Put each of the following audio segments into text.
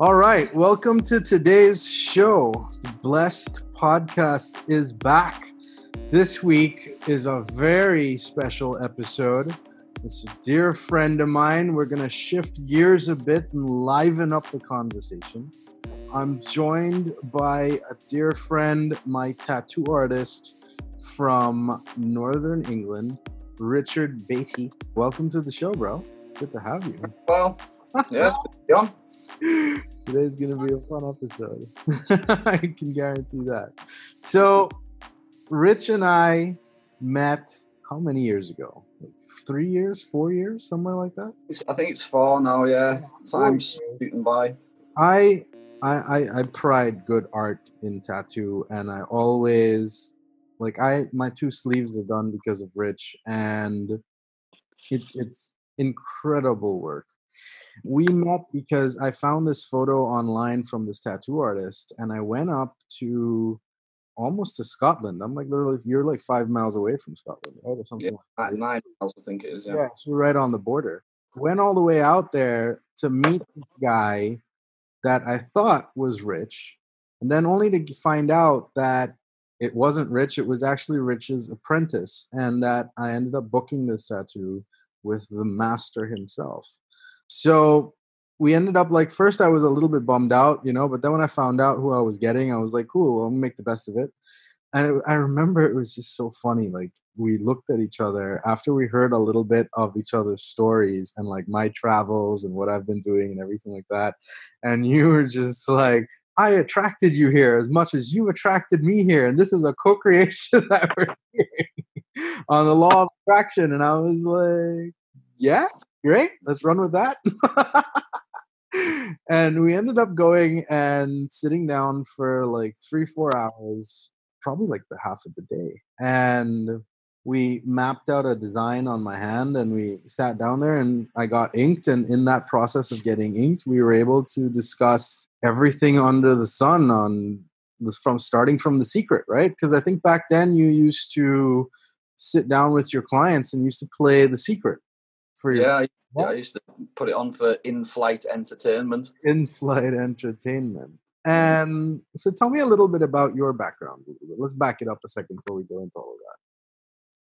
All right, welcome to today's show. The Blessed Podcast is back. This week is a very special episode. It's a dear friend of mine. We're going to shift gears a bit and liven up the conversation. I'm joined by a dear friend, my tattoo artist from Northern England, Richard Beatty. Welcome to the show, bro. It's good to have you. Well, yes, John. Today's gonna be a fun episode. I can guarantee that. So, Rich and I met how many years ago? Like three years, four years, somewhere like that. It's- I think it's four now. Yeah, time's beaten by. I I I, I pride good art in tattoo, and I always like I my two sleeves are done because of Rich, and it's it's incredible work. We met because I found this photo online from this tattoo artist, and I went up to almost to Scotland. I'm like literally, you're like five miles away from Scotland, right, or something. like At nine miles, I think it is. Yeah. yeah, so we're right on the border. Went all the way out there to meet this guy that I thought was rich, and then only to find out that it wasn't Rich. It was actually Rich's apprentice, and that I ended up booking this tattoo with the master himself. So we ended up like first I was a little bit bummed out, you know, but then when I found out who I was getting, I was like, cool, I'll make the best of it and it, I remember it was just so funny. Like we looked at each other after we heard a little bit of each other's stories and like my travels and what I've been doing and everything like that. And you were just like, I attracted you here as much as you attracted me here, and this is a co-creation that we're doing on the law of attraction. And I was like, yeah, great, let's run with that. and we ended up going and sitting down for like three, four hours probably like the half of the day. And we mapped out a design on my hand and we sat down there and I got inked. And in that process of getting inked, we were able to discuss everything under the sun on this from starting from the secret, right? Because I think back then you used to sit down with your clients and used to play the secret for your Yeah, I- yeah, I used to put it on for in-flight entertainment. in-flight entertainment. And so tell me a little bit about your background. Let's back it up a second before we go into all of that.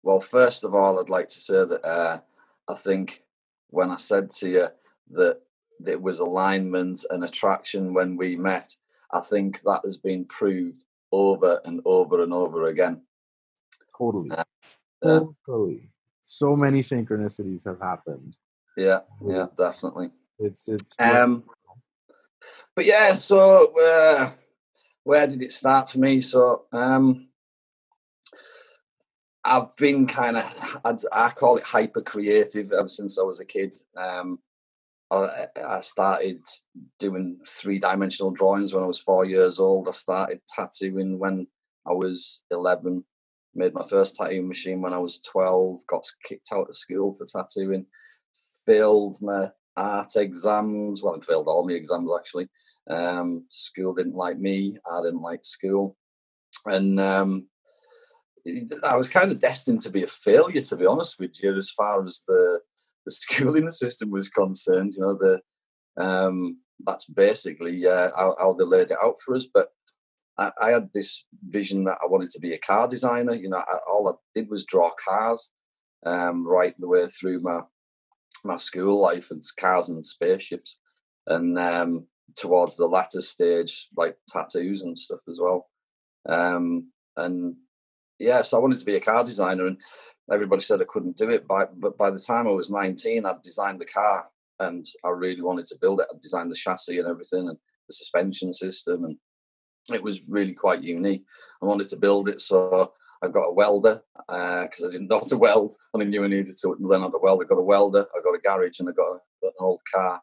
Well, first of all, I'd like to say that uh, I think when I said to you that it was alignment and attraction when we met, I think that has been proved over and over and over again. Totally. Uh, totally. So many synchronicities have happened. Yeah, yeah, definitely. It's it's Um, but yeah, so uh, where did it start for me? So um, I've been kind of, I call it hyper creative ever since I was a kid. Um, I, I started doing three dimensional drawings when I was four years old. I started tattooing when I was 11. Made my first tattoo machine when I was 12. Got kicked out of school for tattooing. Failed my art exams. Well, I failed all my exams actually. Um, school didn't like me. I didn't like school, and um, I was kind of destined to be a failure, to be honest with you, as far as the the schooling system was concerned. You know, the um, that's basically uh, how, how they laid it out for us. But I, I had this vision that I wanted to be a car designer. You know, I, all I did was draw cars um, right the way through my my school life and cars and spaceships, and um, towards the latter stage, like tattoos and stuff as well. Um, and yeah, so I wanted to be a car designer, and everybody said I couldn't do it. By but by the time I was nineteen, I'd designed the car, and I really wanted to build it. I designed the chassis and everything, and the suspension system, and it was really quite unique. I wanted to build it, so I got a welder because I didn't know how to weld, and I knew I needed to learn how to weld. I got a welder, I got a garage, and I got an old car,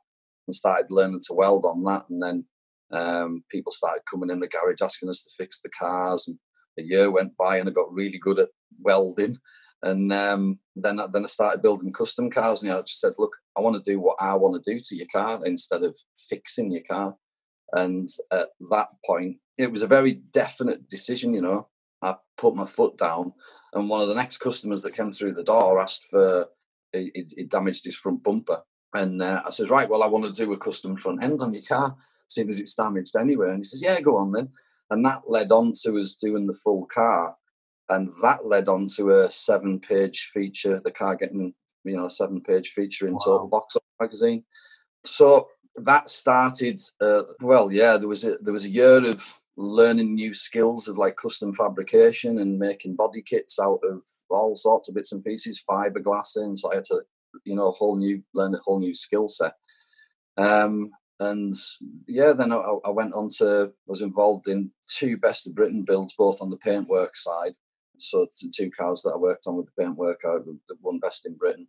and started learning to weld on that. And then um, people started coming in the garage asking us to fix the cars, and a year went by, and I got really good at welding. And um, then, then I started building custom cars, and I just said, "Look, I want to do what I want to do to your car instead of fixing your car." And at that point, it was a very definite decision. You know, I put my foot down, and one of the next customers that came through the door asked for it, he damaged his front bumper, and uh, I said, "Right, well, I want to do a custom front end on your car." seeing as it's damaged anyway. And he says, yeah, go on then. And that led on to us doing the full car. And that led on to a seven page feature, the car getting, you know, a seven page feature in wow. Total Box magazine. So that started, uh, well, yeah, there was a, there was a year of learning new skills of like custom fabrication and making body kits out of all sorts of bits and pieces, fiberglass in. So I had to, you know, a whole new learn a whole new skill set. Um, and yeah, then I, I, went on to was involved in two best of Britain builds, both on the paintwork side. So two cars that I worked on with the paintwork, I won best in Britain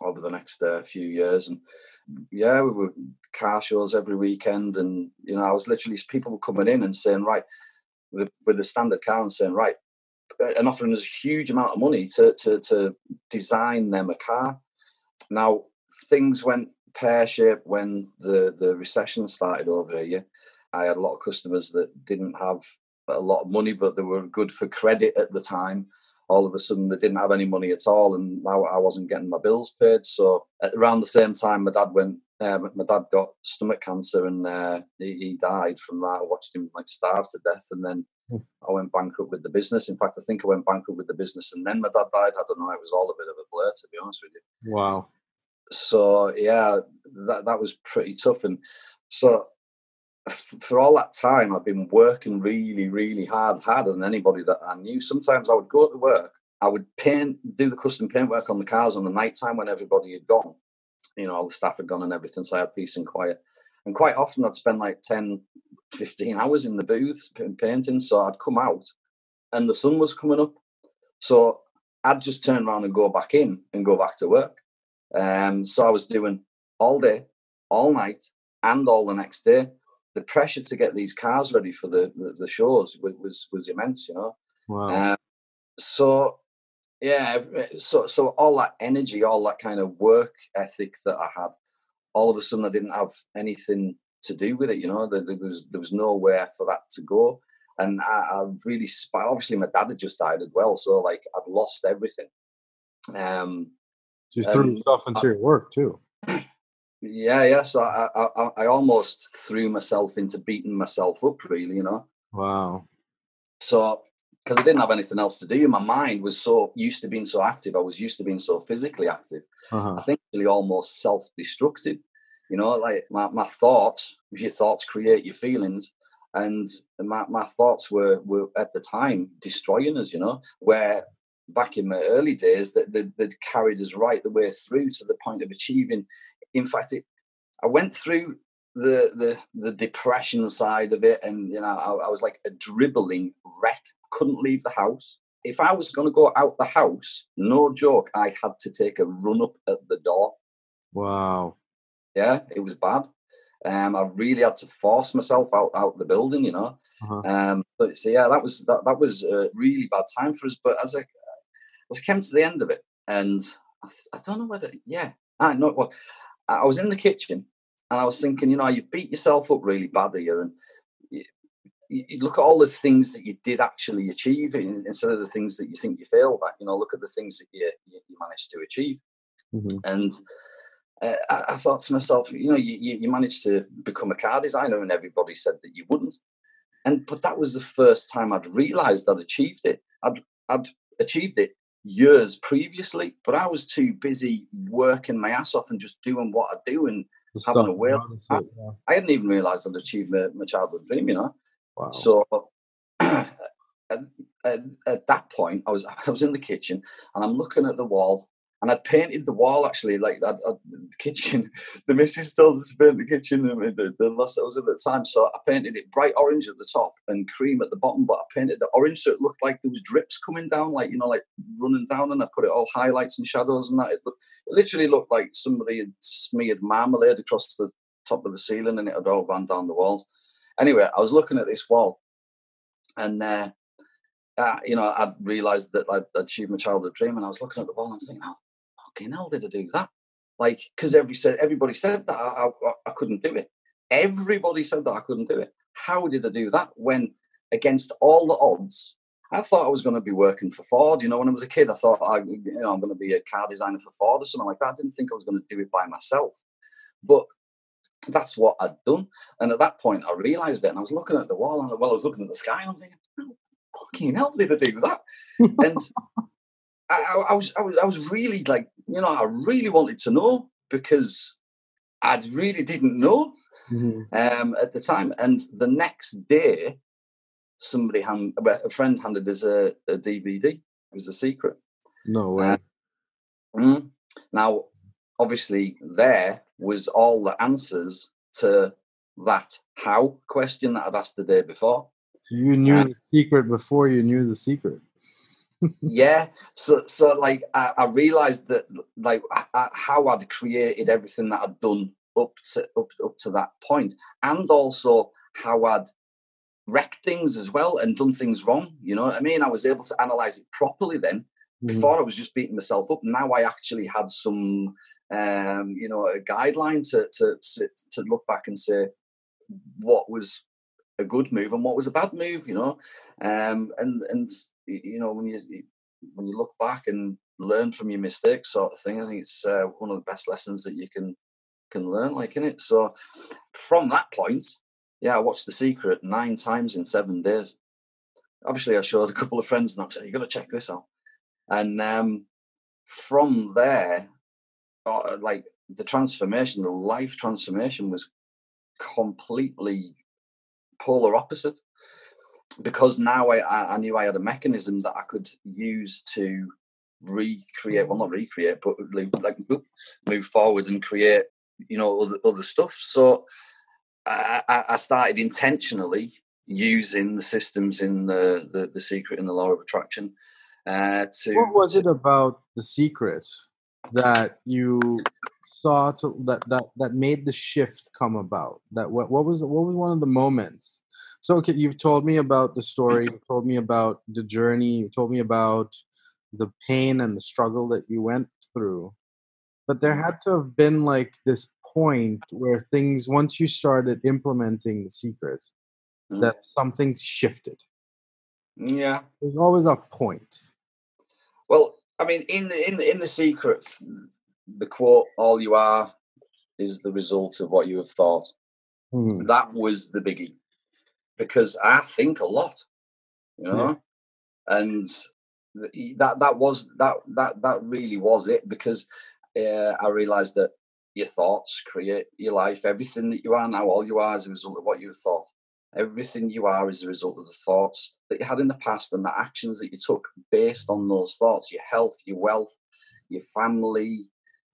over the next uh, few years. And yeah, we were car shows every weekend, and you know, I was literally people were coming in and saying, right, with, with the standard car, and saying, right, and offering us a huge amount of money to to to design them a car. Now things went pear shaped when the the recession started over here. I had a lot of customers that didn't have a lot of money, but they were good for credit at the time. All of a sudden, they didn't have any money at all, and I, I wasn't getting my bills paid. So, around the same time, my dad went. Uh, my dad got stomach cancer, and uh, he, he, died from that. I watched him like starve to death, and then hmm. I went bankrupt with the business. In fact, I think I went bankrupt with the business, and then my dad died. I don't know. It was all a bit of a blur, to be honest with you. Wow. So yeah, that that was pretty tough, and so for all that time, I've been working really, really hard, harder than anybody that I knew. Sometimes I would go to work, I would paint, do the custom paint work on the cars on the night time when everybody had gone. You know, all the staff had gone and everything, so I had peace and quiet. And quite often I'd spend like 10, 15 hours in the booth painting. So I'd come out and the sun was coming up. So I'd just turn around and go back in and go back to work. Um, so I was doing all day, all night, and all the next day the pressure to get these cars ready for the the, the shows was, was, was immense. You know. Wow. Um, so yeah, so so all that energy, all that kind of work ethic that I had, all of a sudden I didn't have anything to do with it. You know, there, there was there was nowhere for that to go, and I, I really obviously my dad had just died as well, so like I'd lost everything. Um, you threw yourself into I, your work too. Yeah, yeah. So I, I, I almost threw myself into beating myself up, really. You know. Wow. So because I didn't have anything else to do, my mind was so used to being so active. I was used to being so physically active. Uh-huh. I think really almost self-destructive. You know, like my, my thoughts, your thoughts create your feelings. And my, my thoughts were, were at the time destroying us, you know, where back in my early days that they'd carried us right the way through to the point of achieving in fact, it, I went through the the the depression side of it, and you know, I, I was like a dribbling wreck. Couldn't leave the house. If I was going to go out the house, no joke, I had to take a run up at the door. Wow. Yeah, it was bad. Um, I really had to force myself out out the building, you know. Uh-huh. Um, but, so yeah, that was that, that was a really bad time for us. But as I as I came to the end of it, and I, I don't know whether yeah, I know well, I was in the kitchen and I was thinking, you know, you beat yourself up really bad here, and you, you, look at all the things that you did actually achieve instead of the things that you think you failed at. You know, look at the things that you, you, managed to achieve. Mm-hmm. And uh, I, I, thought to myself, you know, you, you managed to become a car designer, and everybody said that you wouldn't. And but that was the first time I'd realised I'd achieved it. I'd I'd achieved it years previously, but I was too busy working my ass off and just doing what I do and having a whale. I, yeah. I, hadn't even realised I'd achieved my, my, childhood dream, you know. Wow. So at, at, at, that point, I was I was in the kitchen and I'm looking at the wall and I'd painted the wall actually, like that. The kitchen, the missus told us to paint the kitchen. The, the last that was at the time, so I painted it bright orange at the top and cream at the bottom. But I painted the orange so it looked like there was drips coming down, like you know, like running down. And I put it all highlights and shadows and that. It, looked, it literally looked like somebody had smeared marmalade across the top of the ceiling, and it had all ran down the walls. Anyway, I was looking at this wall, and uh, uh, you know, I'd realised that I'd achieved my childhood dream, and I was looking at the wall and I'm thinking, oh, fucking hell did I do that? Like, because every said everybody said that I, I, I couldn't do it. Everybody said that I couldn't do it. How did I do that when against all the odds? I thought I was going to be working for Ford. You know, when I was a kid, I thought I, you know, I'm going to be a car designer for Ford or something like that. I didn't think I was going to do it by myself. But that's what I'd done. And at that point, I realised it, and I was looking at the wall, and well, I was looking at the sky, and I'm thinking, oh, fucking hell, did I do that? and I, I, was, I was, I was really like, you know, I really wanted to know because I really didn't know mm-hmm. um, at the time. And the next day, somebody hand, a friend handed us a, a DVD. It was a secret. No way. Uh, mm, now, obviously, there was all the answers to that how question that I'd asked the day before. You knew uh, the secret before you knew the secret. Yeah, so so like I, I realized that like I, how I'd created everything that I'd done up to up up to that point, and also how I'd wrecked things as well and done things wrong. You know what I mean? I was able to analyze it properly then. Mm-hmm. Before I was just beating myself up. Now I actually had some, um, you know, a guideline to, to to to look back and say what was a good move and what was a bad move. You know, um, and and you know when you when you look back and learn from your mistakes, sort of thing. I think it's uh, one of the best lessons that you can can learn, like in it. So from that point, yeah, I watched The Secret nine times in seven days. Obviously, I showed a couple of friends and I said, "You got to check this out." And um, from there, uh, like the transformation, the life transformation was completely polar opposite because now I, I knew I had a mechanism that I could use to recreate well not recreate but like move forward and create you know other, other stuff. So I, I started intentionally using the systems in the, the, the secret and the law of attraction uh, to what was it about the secret that you saw to, that that that made the shift come about that what, what was what was one of the moments so okay, you've told me about the story, You've told me about the journey, you told me about the pain and the struggle that you went through. But there had to have been like this point where things once you started implementing the secret mm. that something shifted. Yeah. There's always a point. Well, I mean in the in the in the secret the quote all you are is the result of what you have thought. Mm. That was the biggie because I think a lot, you know, yeah. and that that was that that that really was it because uh, I realized that your thoughts create your life. Everything that you are now, all you are is a result of what you thought. Everything you are is a result of the thoughts that you had in the past and the actions that you took based on those thoughts. Your health, your wealth, your family,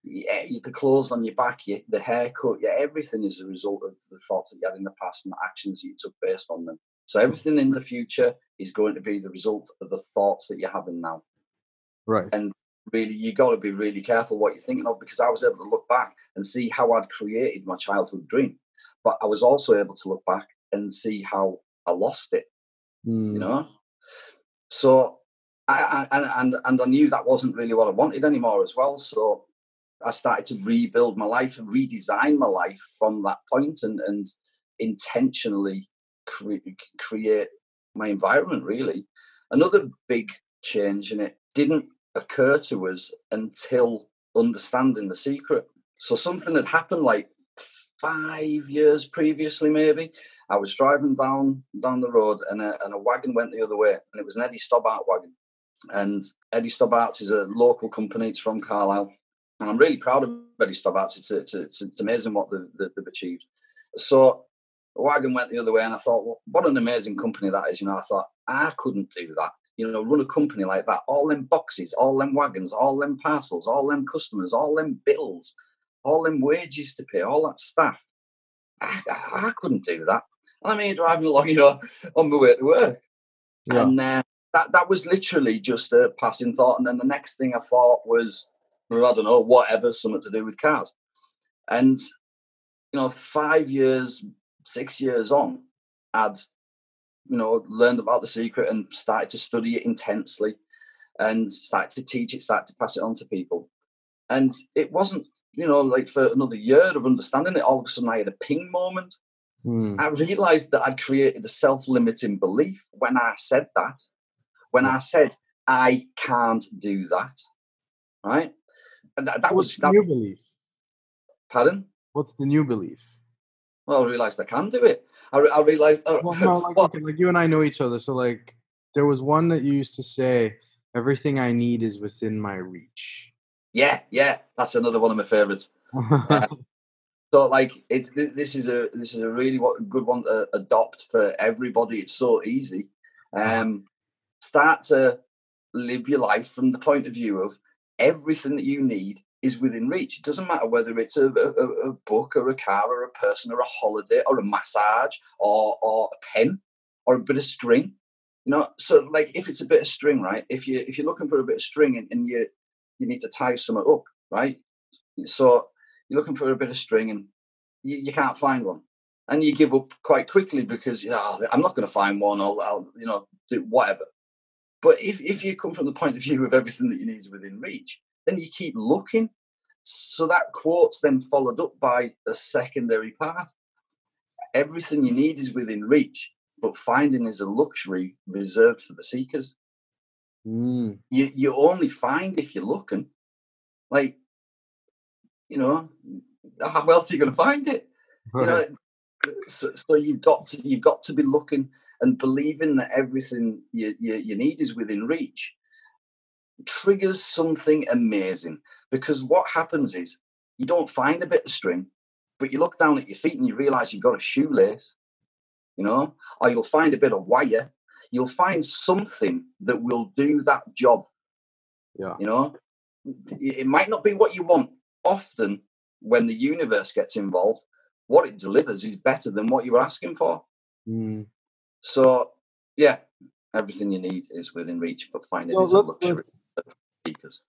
yeah, the clothes on your back, your, the haircut, yeah, everything is a result of the thoughts that you had in the past and the actions that you took based on them. So everything in the future is going to be the result of the thoughts that you're having now. Right. And really, you got to be really careful what you're thinking of because I was able to look back and see how I'd created my childhood dream, but I was also able to look back and see how I lost it. Mm. You know. So I, I, and and I knew that wasn't really what I wanted anymore as well. So I started to rebuild my life and redesign my life from that point and, and intentionally cre- create my environment really. Another big change in it didn't occur to us until understanding the secret. So something had happened like five years previously, maybe. I was driving down down the road and a, and a wagon went the other way, and it was an Eddie Stobart wagon. And Eddie Stobart is a local company. It's from Carlisle, and I'm really proud of Eddie Stobart. It's, it's, it's, it's amazing what they've, they've achieved. So the Wagon went the other way, and I thought, well, what an amazing company that is. You know, I thought I couldn't do that. You know, run a company like that, all them boxes, all them wagons, all them parcels, all them customers, all them bills, all them wages to pay, all that staff. I, I, I couldn't do that. And I mean, driving along, you know, on my way to work. Yeah. And uh, that that was literally just a passing thought. And then the next thing I thought was, I don't know, whatever, something to do with cars. And, you know, five years, six years on, I'd, you know, learned about the secret and started to study it intensely and started to teach it, started to pass it on to people. And it wasn't, you know, like for another year of understanding it, all of a sudden I had a ping moment. Hmm. I realized that I'd created a self limiting belief when I said that. When I said, I can't do that, right? That, that What's was that, new belief. Pardon? What's the new belief? Well, I realised I can do it. I, I realised. Uh, well, no, like, okay, like you and I know each other, so like there was one that you used to say, "Everything I need is within my reach." Yeah, yeah, that's another one of my favourites. uh, so, like, it's this is a this is a really good one to adopt for everybody. It's so easy. Um, start to live your life from the point of view of everything that you need is within reach. It doesn't matter whether it's a, a, a, book or a car or a person or a holiday or a massage or, or a pen or a bit of string. You know, so like if it's a bit of string, right? If you if you're looking for a bit of string and, and you you need to tie something up, right? So you're looking for a bit of string and you, you can't find one, and you give up quite quickly because you know oh, I'm not going to find one. I'll, I'll you know do whatever. But if if you come from the point of view of everything that you need is within reach, then you keep looking. So that quote's then followed up by a secondary part. Everything you need is within reach, but finding is a luxury reserved for the seekers. Mm. You you only find if you're looking. Like, you know, how else are you going to find it? Right. You know, so, so you've got to you've got to be looking and believing that everything you, you, you need is within reach triggers something amazing because what happens is you don't find a bit of string, but you look down at your feet and you realize you've got a shoelace, you know, or you'll find a bit of wire. You'll find something that will do that job. Yeah. You know, it might not be what you want. Often, when the universe gets involved, what it delivers is better than what you were asking for. Mm. So, yeah, everything you need is within reach, but finding well, is a luxury speakers.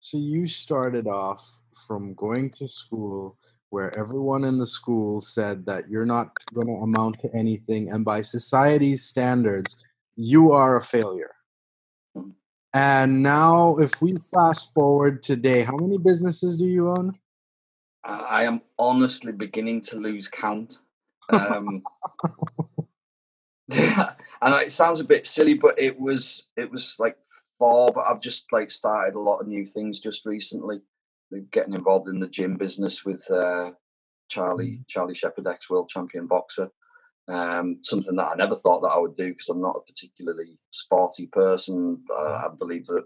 So you started off from going to school where everyone in the school said that you're not going to amount to anything, and by society's standards, you are a failure. Mm-hmm. And now, if we fast forward today, how many businesses do you own? I am honestly beginning to lose count. Um, and it sounds a bit silly, but it was it was like four. But I've just like started a lot of new things just recently. Getting involved in the gym business with uh, Charlie mm. Charlie Shepherd, ex world champion boxer. Um, something that I never thought that I would do because I'm not a particularly sporty person. Uh, I believe that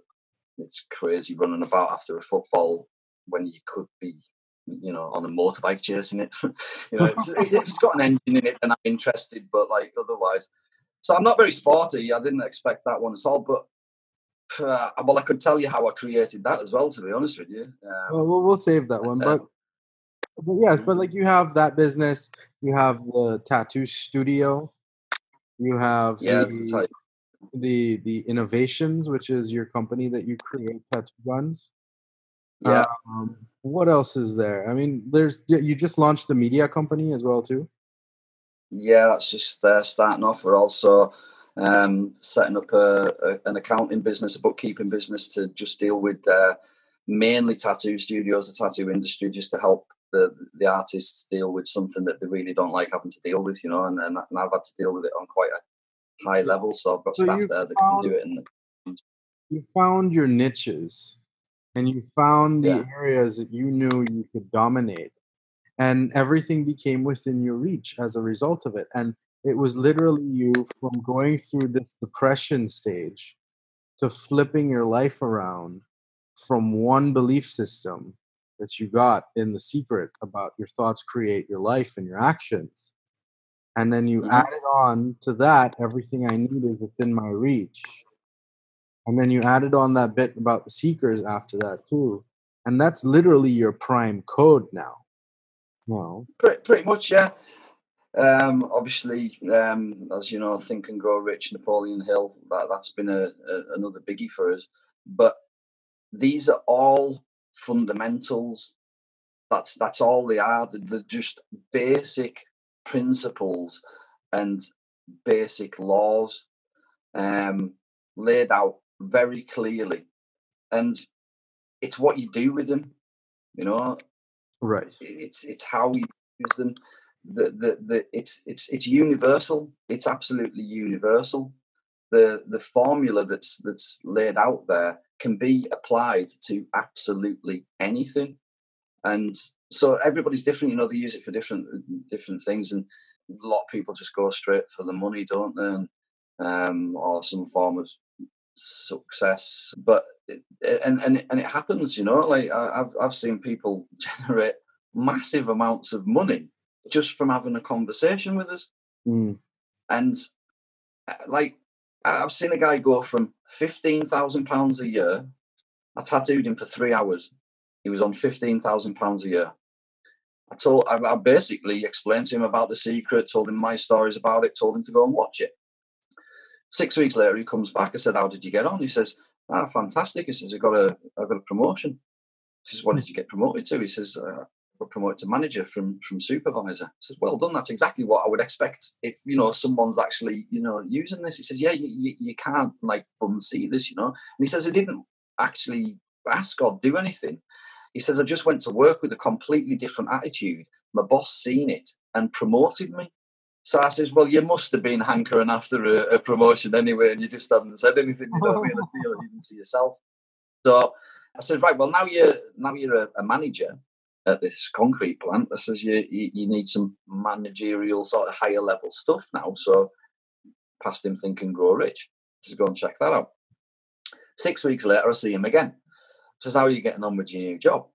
it's crazy running about after a football when you could be you know, on a motorbike chasing it. you know, it's, it's got an engine in it, and I'm interested, but like otherwise. So I'm not very sporty. I didn't expect that one at all, but uh, well, I could tell you how I created that as well. To be honest with you, um, well, we'll, we'll save that one, but. but yes, but like you have that business, you have the tattoo studio, you have yeah, the, the the innovations, which is your company that you create tattoo guns. Yeah. Um, what else is there? I mean, there's you just launched the media company as well too. Yeah, that's just uh, starting off. We're also um, setting up a, a, an accounting business, a bookkeeping business to just deal with uh, mainly tattoo studios, the tattoo industry, just to help the the artists deal with something that they really don't like having to deal with, you know. And, and, I've had to deal with it on quite a high level, so I've got so staff there that found, can do it. And you found your niches and you found the yeah. areas that you knew you could dominate and everything became within your reach as a result of it and it was literally you from going through this depression stage to flipping your life around from one belief system that you got in the secret about your thoughts create your life and your actions and then you mm-hmm. added on to that everything i need is within my reach and then you added on that bit about the seekers after that too. And that's literally your prime code now. Well, Pretty, pretty much, yeah. Um, obviously, um, as you know, Think and Grow Rich, Napoleon Hill, that, that's been a, a, another biggie for us. But these are all fundamentals. That's that's all they are. They're, they're just basic principles and basic laws um, laid out very clearly, and it's what you do with them. You know, right? It's it's how you use them. The the the it's it's it's universal. It's absolutely universal. The the formula that's that's laid out there can be applied to absolutely anything, and so everybody's different. You know, they use it for different different things, and a lot of people just go straight for the money, don't they? And, um, or some form of success. But it, and and and it happens, you know. Like I've I've seen people generate massive amounts of money just from having a conversation with us, mm. and uh, like I've seen a guy go from fifteen thousand pounds a year. I tattooed him for three hours. He was on fifteen thousand pounds a year. I told, I, I basically explained to him about the secret, told him my stories about it, told him to go and watch it. Six weeks later, he comes back. I said, "How did you get on?" He says, "Ah, fantastic." He says, "I got a, I got a promotion." He says, "What did you get promoted to?" He says, uh, got promoted to manager from from supervisor. I says, well done. That's exactly what I would expect if you know someone's actually you know using this. He says, yeah, you, you, you can't like unsee this, you know. And he says, I didn't actually ask or do anything. He says, I just went to work with a completely different attitude. My boss seen it and promoted me. So I says, well, you must have been hankering after a, a promotion anyway, and you just haven't said anything. You know I mean? even to yourself. So I said, right, well, now you're now you're a, a manager at this concrete plant that says you, you, you need some managerial sort of higher level stuff now. So past him Think and Grow Rich. To go and check that out. Six weeks later, I see him again. Says, "How are you getting on with your new job?"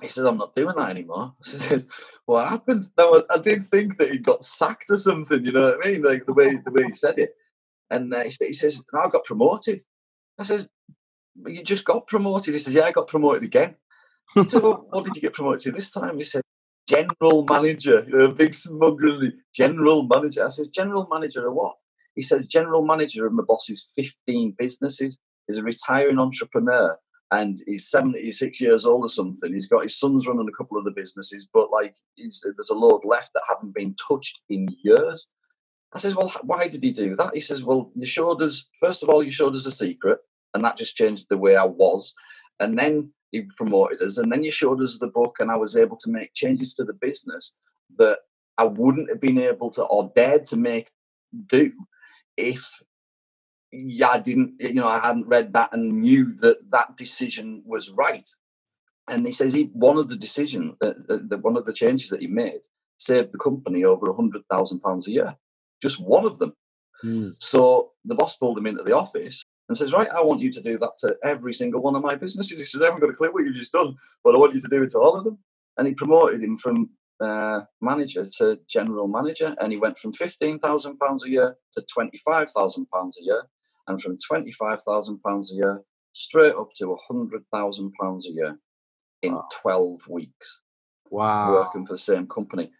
He says, "I'm not doing that anymore." I said, "What happened?" No, I, I did think that he got sacked or something. You know what I mean? Like the way the way he said it. And uh, he, he says, "No, I got promoted." I says, "You just got promoted." He said, "Yeah, I got promoted again." said, well, what did you get promoted to this time? He said, general manager, you know, a big smugly general manager. I says, general manager of what? He says, general manager of my boss's 15 businesses. He's a retiring entrepreneur and he's 76 years old or something. He's got his sons running a couple of the businesses, but like there's a load left that haven't been touched in years. I says, well, why did he do that? He says, well, you showed us, first of all, you showed us a secret, and that just changed the way I was. And then he promoted us, and then you showed us the book, and I was able to make changes to the business that I wouldn't have been able to or dared to make do if yeah, I didn't, you know, I hadn't read that and knew that that decision was right. And he says he one of the decision, uh, the, one of the changes that he made saved the company over a hundred thousand pounds a year. Just one of them. Mm. So the boss pulled him into the office and says, Right, I want you to do that to every single one of my businesses. He says, I haven't got a clue what you've just done, but I want you to do it to all of them. And he promoted him from uh, manager to general manager, and he went from £15,000 a year to £25,000 a year, and from £25,000 a year straight up to £100,000 a year in wow. 12 weeks. Wow. Working for the same company.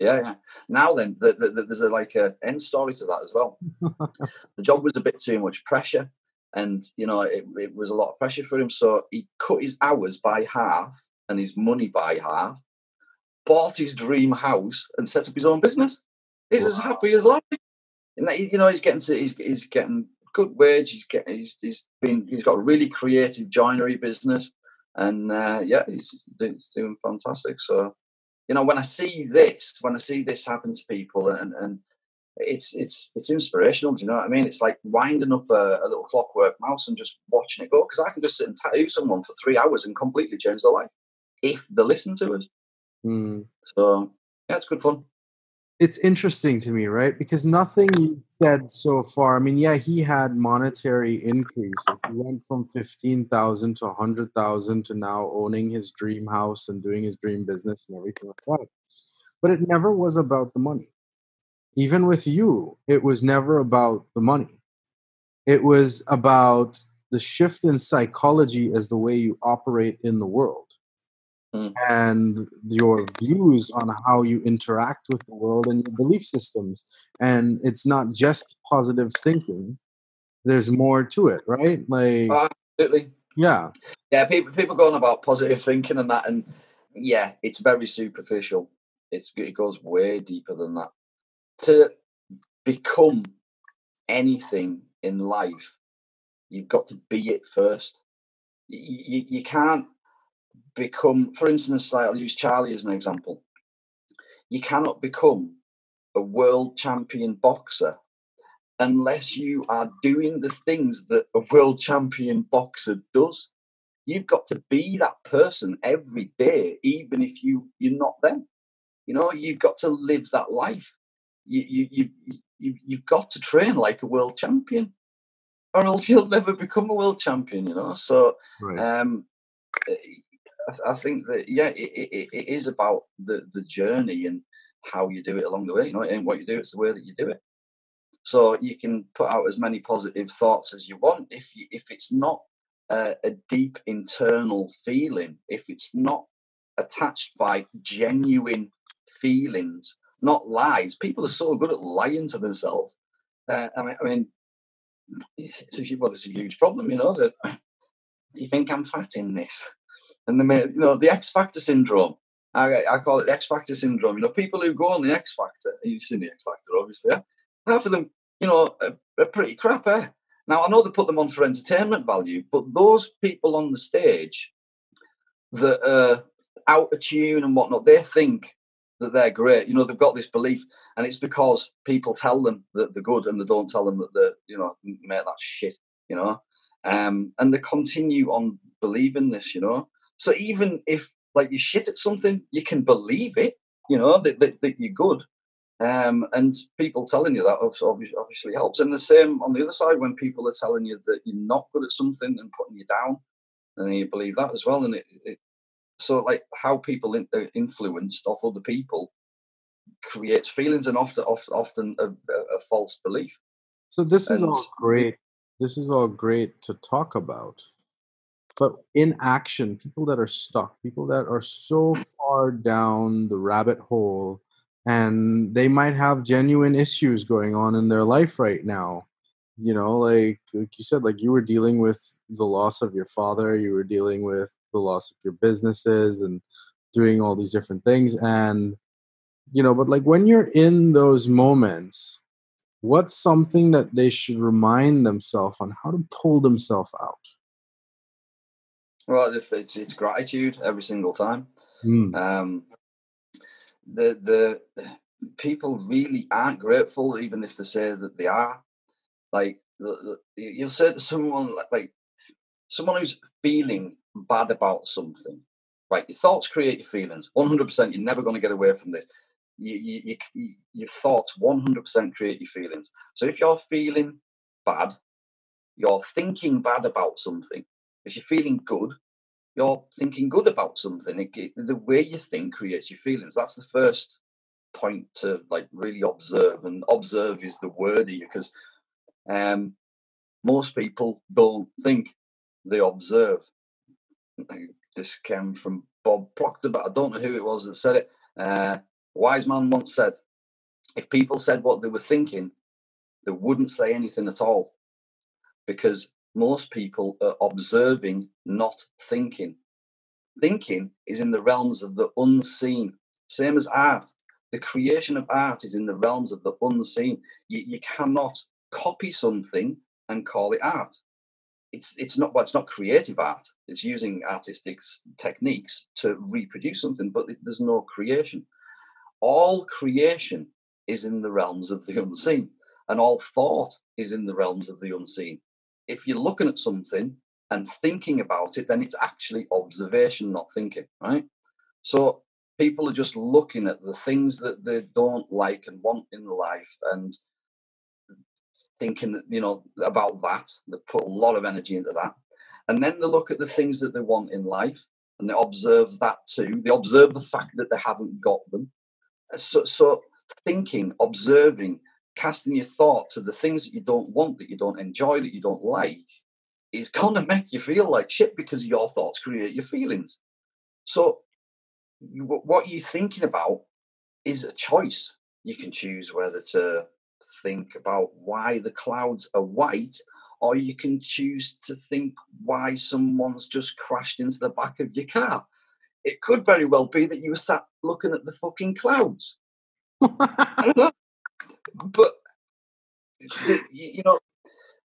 Yeah, yeah. Now then, the, the, the, there's a, like a end story to that as well. the job was a bit too much pressure, and you know it, it was a lot of pressure for him. So he cut his hours by half and his money by half, bought his dream house, and set up his own business. He's wow. as happy as Larry. And that, you know, he's getting to, he's, he's getting good wage. He's getting he's, he's been he's got a really creative joinery business, and uh, yeah, he's, he's doing fantastic. So you know, when I see this, when I see this happen to people, and and it's it's it's inspirational. Do you know what I mean? It's like winding up a, a little clockwork mouse and just watching it go. Because I can just sit and tattoo someone for three hours and completely change their life if they listen to us. Mm. So yeah, it's good fun. It's interesting to me, right? Because nothing you said so far. I mean, yeah, he had monetary increase. he went from fifteen thousand to a hundred thousand to now owning his dream house and doing his dream business and everything like that. But it never was about the money even with you, it was never about the money. It was about the shift in psychology as the way you operate in the world mm. and your views on how you interact with the world and your belief systems. And it's not just positive thinking, there's more to it, right? Like, absolutely. Yeah. Yeah. People, people going about positive thinking and that. And yeah, it's very superficial. It's, it goes way deeper than that to become anything in life, you've got to be it first. You, you, you can't become, for instance, like I'll use Charlie as an example. You cannot become a world champion boxer unless you are doing the things that a world champion boxer does. You've got to be that person every day, even if you you're not them. You know, you've got to live that life. You you you you you've got to train like a world champion, or else you'll never become a world champion. You know, so right. um, I, I, think that yeah, it, it, it is about the the journey and how you do it along the way. You know, and what you do, it's the way that you do it. So you can put out as many positive thoughts as you want. If you, if it's not a, a deep internal feeling, if it's not attached by genuine feelings, not lies. People are so good at lying to themselves. Uh, I mean, I mean, it's a, well, it's a huge problem, you know. That you think I'm fat in this, and the you know the X Factor syndrome. I, I call it the X Factor syndrome. You know, people who go on the X Factor, you've seen the X Factor, obviously. Yeah? Half of them, you know, are, are pretty crap. Eh? Now I know they put them on for entertainment value, but those people on the stage that are out of tune and whatnot, they think that they're great. You know, they've got this belief, and it's because people tell them that they're good, and they don't tell them that they're, you know, make that shit. You know, um, and they continue on believing this. You know, so even if like you shit at something, you can believe it. You know that, that, that you're good, um, and people telling you that obviously, obviously helps. And the same on the other side when people are telling you that you're not good at something and putting you down, and you believe that as well, and it, it so like how people in, are influenced off other people creates feelings and often often, often a, a, false belief so this is and, all great this is all great to talk about but in action people that are stuck people that are so far down the rabbit hole and they might have genuine issues going on in their life right now. You know like like you said like you were dealing with the loss of your father you were dealing with the loss of your businesses and doing all these different things and you know but like when you're in those moments what's something that they should remind themselves on? How to pull themselves out well it's it's gratitude every single time mm. um the the people really aren't grateful even if they say that they are like you'll say to someone like, like someone who's feeling bad about something, right? Your thoughts create your feelings. One hundred percent. You're never going to get away from this. You, you, you, your thoughts one hundred percent create your feelings. So if you're feeling bad, you're thinking bad about something. If you're feeling good, you're thinking good about something. It, it, the way you think creates your feelings. That's the first point to like really observe. And observe is the word here because um, most people don't think, they observe. This came from Bob Proctor, but I don't know who it was that said it. Uh, wise man once said, if people said what they were thinking, they wouldn't say anything at all because most people are observing, not thinking. Thinking is in the realms of the unseen, same as art. The creation of art is in the realms of the unseen. You, you cannot copy something and call it art. It's it's not well, it's not creative art. It's using artistic techniques to reproduce something, but there's no creation. All creation is in the realms of the unseen, and all thought is in the realms of the unseen. If you're looking at something and thinking about it, then it's actually observation, not thinking, right? So people are just looking at the things that they don't like and want in life and thinking, you know, about that. They put a lot of energy into that. And then they look at the things that they want in life and they observe that too. They observe the fact that they haven't got them. So, so thinking, observing, casting your thought to the things that you don't want, that you don't enjoy, that you don't like, is going to make you feel like shit because your thoughts create your feelings. So, what you're thinking about is a choice. You can choose whether to think about why the clouds are white, or you can choose to think why someone's just crashed into the back of your car. It could very well be that you were sat looking at the fucking clouds. I don't know. But, you know,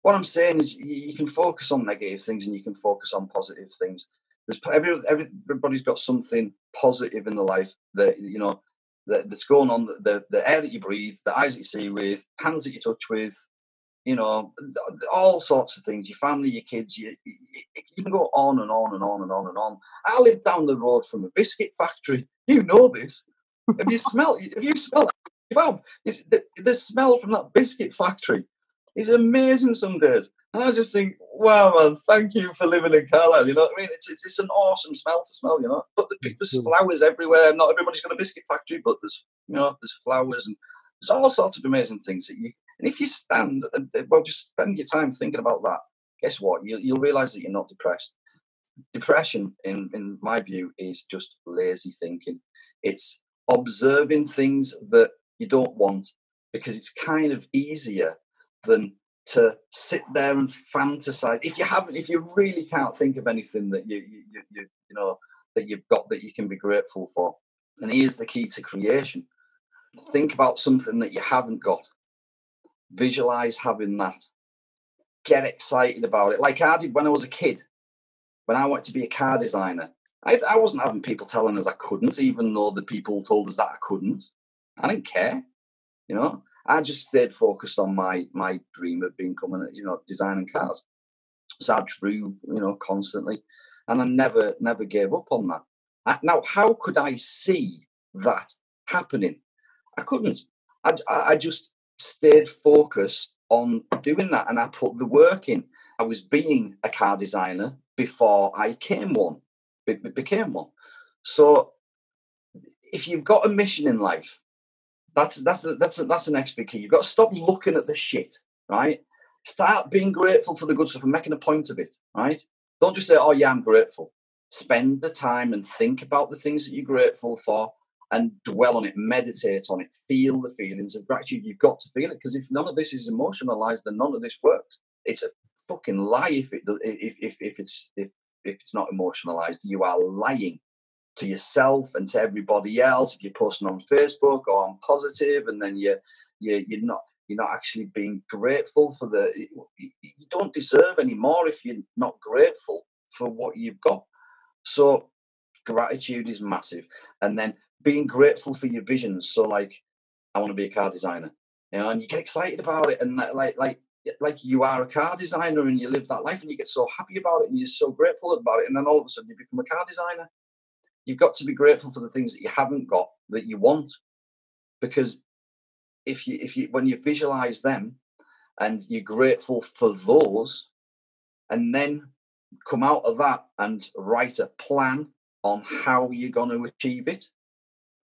what I'm saying is you can focus on negative things and you can focus on positive things. There's every, everybody's got something positive in their life that, you know, that, that's going on, the, the air that you breathe, the eyes that you see with, hands that you touch with, you know, all sorts of things. Your family, your kids. You, you, you can go on and on and on and on and on. I live down the road from a biscuit factory. You know this. Have you smelled? Have you smelled? Well, the, the smell from that biscuit factory is amazing some days. And I just think, wow, man, thank you for living in Carlisle. You know what I mean? It's, it's, it's an awesome smell to smell, you know. But there's flowers everywhere. Not everybody's got a biscuit factory, but there's, you know, there's flowers and there's all sorts of amazing things that you. And if you stand, and, well, just spend your time thinking about that. Guess what? You'll, you'll realize that you're not depressed. Depression, in in my view, is just lazy thinking. It's observing things that you don't want because it's kind of easier than to sit there and fantasize. If you haven't, if you really can't think of anything that you you you, you, know that you've got that you can be grateful for, and here's the key to creation: think about something that you haven't got, visualize having that, get excited about it, like I did when I was a kid. When I wanted to be a car designer, I, I wasn't having people telling us I couldn't, even though the people told us that I couldn't. I didn't care, you know. I just stayed focused on my my dream of becoming, you know, designing cars. So I drew, you know, constantly, and I never never gave up on that. I, now, how could I see that happening? I couldn't. I, I just stayed focused on doing that, and I put the work in. I was being a car designer before I came one, became one. So, if you've got a mission in life, that's that's that's that's the next big key. You've got to stop looking at the shit, right? Start being grateful for the good stuff and making a point of it, right? Don't just say, "Oh yeah, I'm grateful." Spend the time and think about the things that you're grateful for, and dwell on it, meditate on it, feel the feelings of gratitude. You've got to feel it because if none of this is emotionalized, then none of this works. It's a fucking lie if it if if if it's if if it's not emotionalized. You are lying to yourself and to everybody else. If you're posting on Facebook or on positive, and then you you you're not you're not actually being grateful for the you don't deserve any more if you're not grateful for what you've got. So gratitude is massive, and then being grateful for your visions. So like, I want to be a car designer, you know, and you get excited about it, and like like like you are a car designer and you live that life and you get so happy about it and you're so grateful about it and then all of a sudden you become a car designer you've got to be grateful for the things that you haven't got that you want because if you if you when you visualize them and you're grateful for those and then come out of that and write a plan on how you're going to achieve it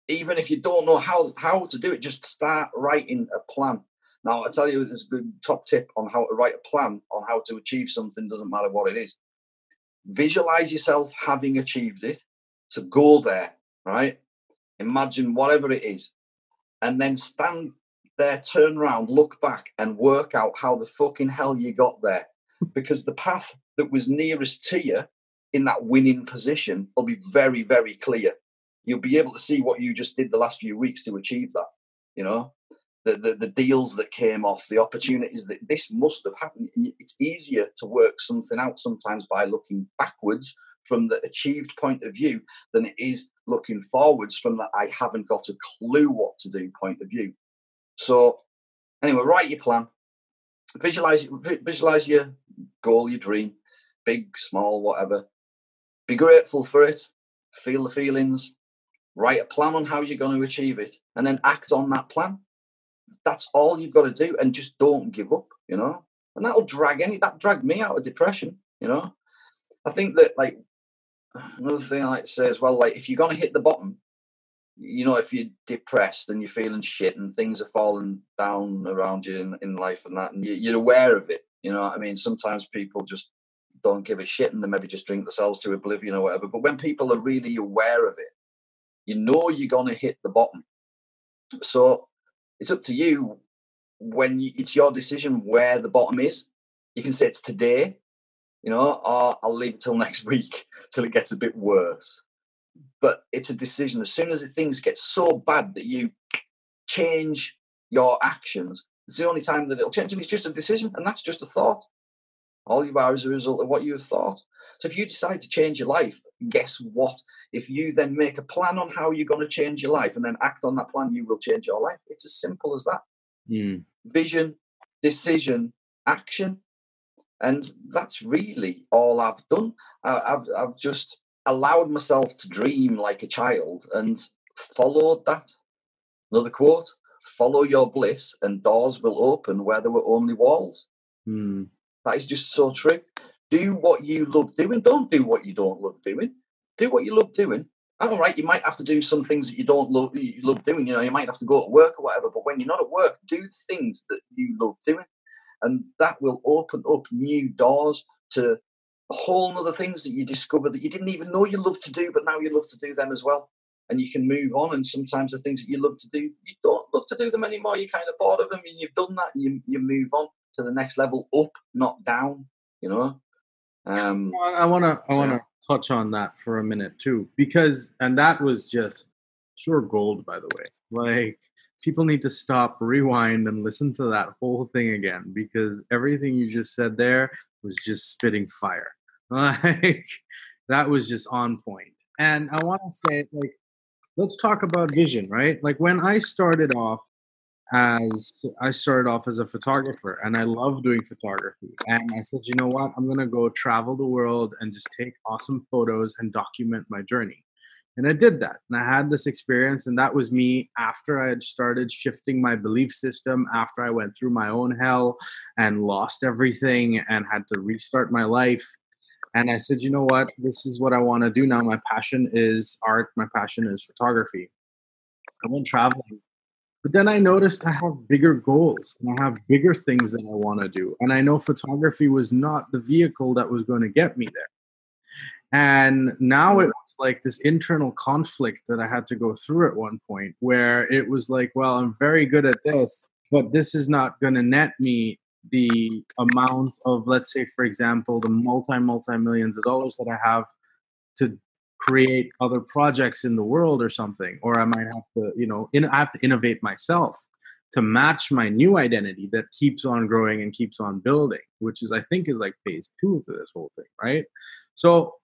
even if you don't know how how to do it just start writing a plan. Now i tell you there's a good top tip on how to write a plan on how to achieve something doesn't matter what it is. Visualize yourself having achieved it so go there, right? Imagine whatever it is, and then stand there, turn around, look back, and work out how the fucking hell you got there. Because the path that was nearest to you in that winning position will be very, very clear. You'll be able to see what you just did the last few weeks to achieve that. You know, the, the, the deals that came off, the opportunities that this must have happened. It's easier to work something out sometimes by looking backwards from the achieved point of view than it is looking forwards from the I haven't got a clue what to do point of view. So, anyway, write your plan, visualize visualize your goal, your dream, big, small, whatever. Be grateful for it. Feel the feelings. Write a plan on how you're going to achieve it, and then act on that plan. That's all you've got to do, and just don't give up. You know, and that'll drag any that dragged me out of depression. You know, I think that like another thing I like to say as well, like if you're gonna hit the bottom, you know, if you're depressed and you're feeling shit and things are falling down around you in, in life and that, and you, are aware of it, you know I mean? Sometimes people just don't give a shit and they maybe just drink themselves to oblivion or whatever. But when people are really aware of it, you know you're gonna hit the bottom. So it's up to you when you, it's your decision where the bottom is. You can say it's today, you know, or I'll leave it till next week till it gets a bit worse. But it's a decision. As soon as things get so bad that you change your actions, it's the only time that it'll change. And it's just a decision, and that's just a thought. All you are is a result of what you have thought. So if you decide to change your life, guess what? If you then make a plan on how you're going to change your life and then act on that plan, you will change your life. It's as simple as that. Mm. Vision, decision, action. And that's really all I've done. I, I've, I've just allowed myself to dream like a child and followed that. Another quote follow your bliss and doors will open where there were only walls. Hmm. That is just so true. Do what you love doing. Don't do what you don't love doing. Do what you love doing. All right, you might have to do some things that you don't love, you love doing. You know, you might have to go to work or whatever. But when you're not at work, do things that you love doing, and that will open up new doors to whole other things that you discover that you didn't even know you love to do, but now you love to do them as well. And you can move on. And sometimes the things that you love to do, you don't love to do them anymore. You're kind of bored of them, and you've done that, and you, you move on to the next level, up, not down. You know. Um, I want to I want to touch on that for a minute too, because and that was just pure gold, by the way. Like people need to stop, rewind, and listen to that whole thing again because everything you just said there was just spitting fire. Like that was just on point. And I want to say, like, let's talk about vision, right? Like when I started off as I started off as a photographer and I love doing photography. And I said, you know what? I'm going to go travel the world and just take awesome photos and document my journey. And I did that. And I had this experience. And that was me after I had started shifting my belief system, after I went through my own hell and lost everything and had to restart my life. And I said, you know what? This is what I want to do now. My passion is art, my passion is photography. I went traveling but then I noticed I have bigger goals and I have bigger things that I want to do. And I know photography was not the vehicle that was going to get me there. And now hmm. it was like this internal conflict that I had to go through at one point where it was like, well, I'm very good at this, but this is not going to net me the amount of, let's say, for example, the multi, multi millions of dollars that I have to create other projects in the world or something or i might have to you know in, i have to innovate myself to match my new identity that keeps on growing and keeps on building which is i think is like phase two to this whole thing right? So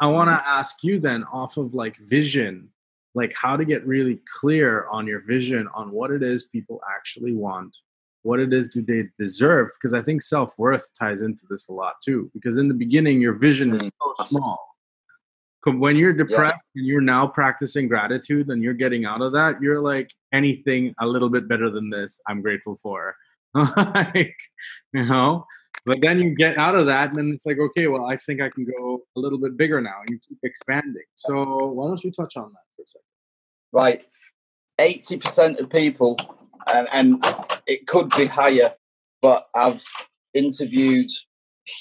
i want to ask you then off of like vision like how to get really clear on your vision on what it is people actually want what it is do they deserve because i think self-worth ties into this a lot too because in the beginning your vision is mm, so small. When you're depressed yeah. and you're now practicing gratitude and you're getting out of that you're like anything a little bit better than this i'm grateful for. Like you know but then you get out of that and then it's like okay well i think i can go a little bit bigger now and you keep expanding. So why don't you touch on that for a second? Right. 80% of people and, and it could be higher but i've interviewed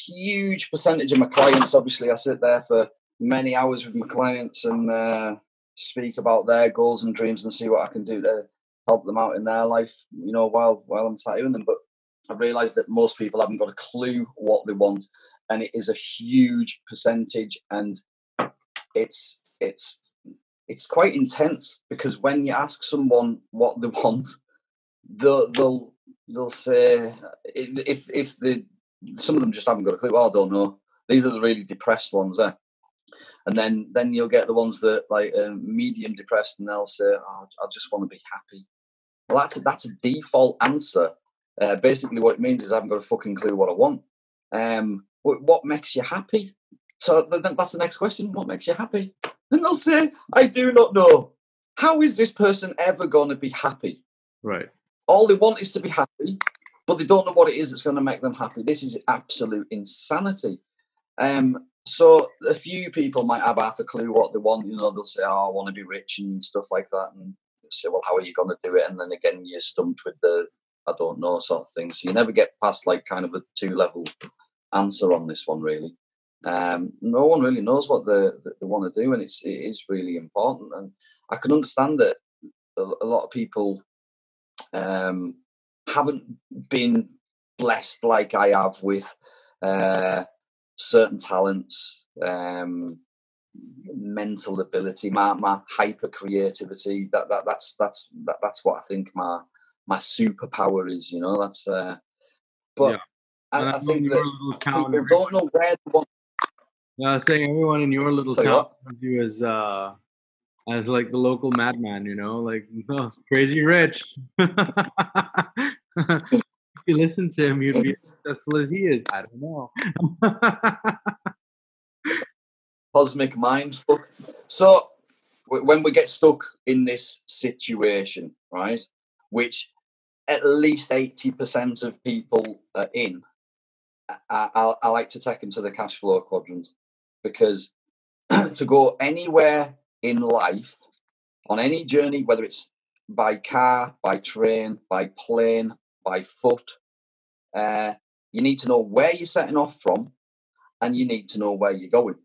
huge percentage of my clients. Obviously i sit there for many hours with my clients and uh, speak about their goals and dreams and see what I can do to help them out in their life, you know, while while I'm tattooing them. But I realised that most people haven't got a clue what they want, and it is a huge percentage, and it's it's it's quite intense because when you ask someone what they want, they'll they'll they'll say if if the some of them just haven't got a clue. I don't know. These are the really depressed ones, eh? and then then you'll get the ones that like uh, medium depressed and they'll say oh, i just want to be happy well that's a, that's a default answer uh, basically what it means is i haven't got a fucking clue what i want. Um what, what makes you happy? So then that's the next question. What makes you happy? And they'll say i do not know. How is this person ever going to be happy? Right. All they want is to be happy but they don't know what it is that's going to make them happy. This is absolute insanity. Um, so a few people might have half a clue what they want. You know, they'll say, "Oh, I want to be rich" and stuff like that, and say, "Well, how are you going to do it?" And then again, you're stumped with the "I don't know" sort of thing. So you never get past like kind of a two level answer on this one, really. Um, no one really knows what they, they want to do, and it's it is really important. And I can understand that a, lot of people um, haven't been blessed like I have with. Uh, certain talents, um, mental ability, my, my hyper creativity. That, that that's that's that, that's what I think my my superpower is. You know, that's. Uh, but yeah. I, I think that people don't know where they want. Yeah, I was saying everyone in your little Sorry, town knows you as uh as like the local madman, you know, like crazy rich. if you listen to him, you'd be as successful as he is. I don't know. Cosmic mind fuck. So when we get stuck in this situation, right, which at least 80% of people are in, I, I, I like to take them to the cash flow quadrant because to go anywhere in life on any journey, whether it's by car, by train, by plane, by foot, uh, you need to know where you're setting off from and you need to know where you're going.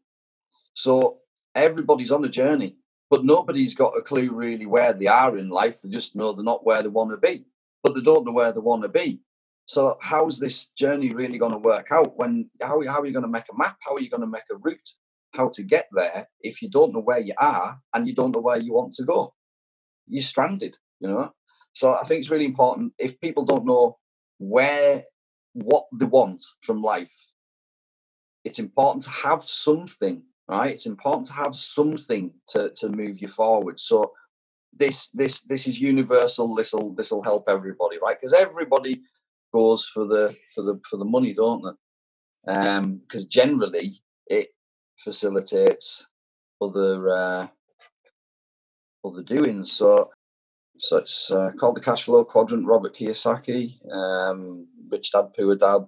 So everybody's on a journey, but nobody's got a clue really where they are in life. They just know they're not where they want to be, but they don't know where they want to be. So how's this journey really going to work out? When how, how are you going to make a map? How are you going to make a route? How to get there if you don't know where you are and you don't know where you want to go? You're stranded, you know. So I think it's really important if people don't know where what they want from life. It's important to have something, right? It's important to have something to, to move you forward. So this this this is universal. This will this will help everybody, right? Because everybody goes for the for the for the money, don't they? Um, because generally it facilitates other uh, other doings. So so it's uh, called the Cash Flow Quadrant. Robert Kiyosaki, um, Rich Dad Poor Dad.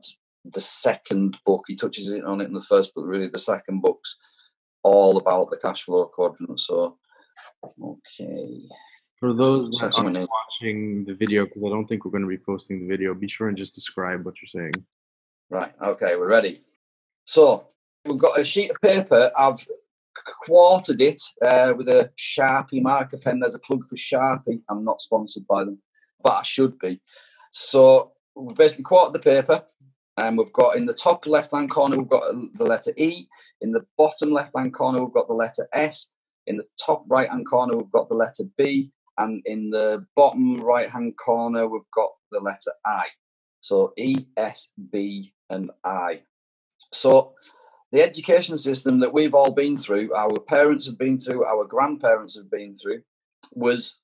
The second book he touches on it in the first book. Really, the second book's all about the cash flow quadrant. So, okay. For those that aren't watching the video, because I don't think we're going to be posting the video, be sure and just describe what you're saying. Right. Okay, we're ready. So we've got a sheet of paper. I've quartered it uh, with a Sharpie marker pen. There's a plug for Sharpie. I'm not sponsored by them, but I should be. So we've basically quartered the paper, and we've got in the top left-hand corner we've got the letter E. In the bottom left-hand corner we've got the letter S. In the top right-hand corner we've got the letter B, and in the bottom right-hand corner we've got the letter I. So E, S, B, and I. So the education system that we've all been through, our parents have been through, our grandparents have been through, was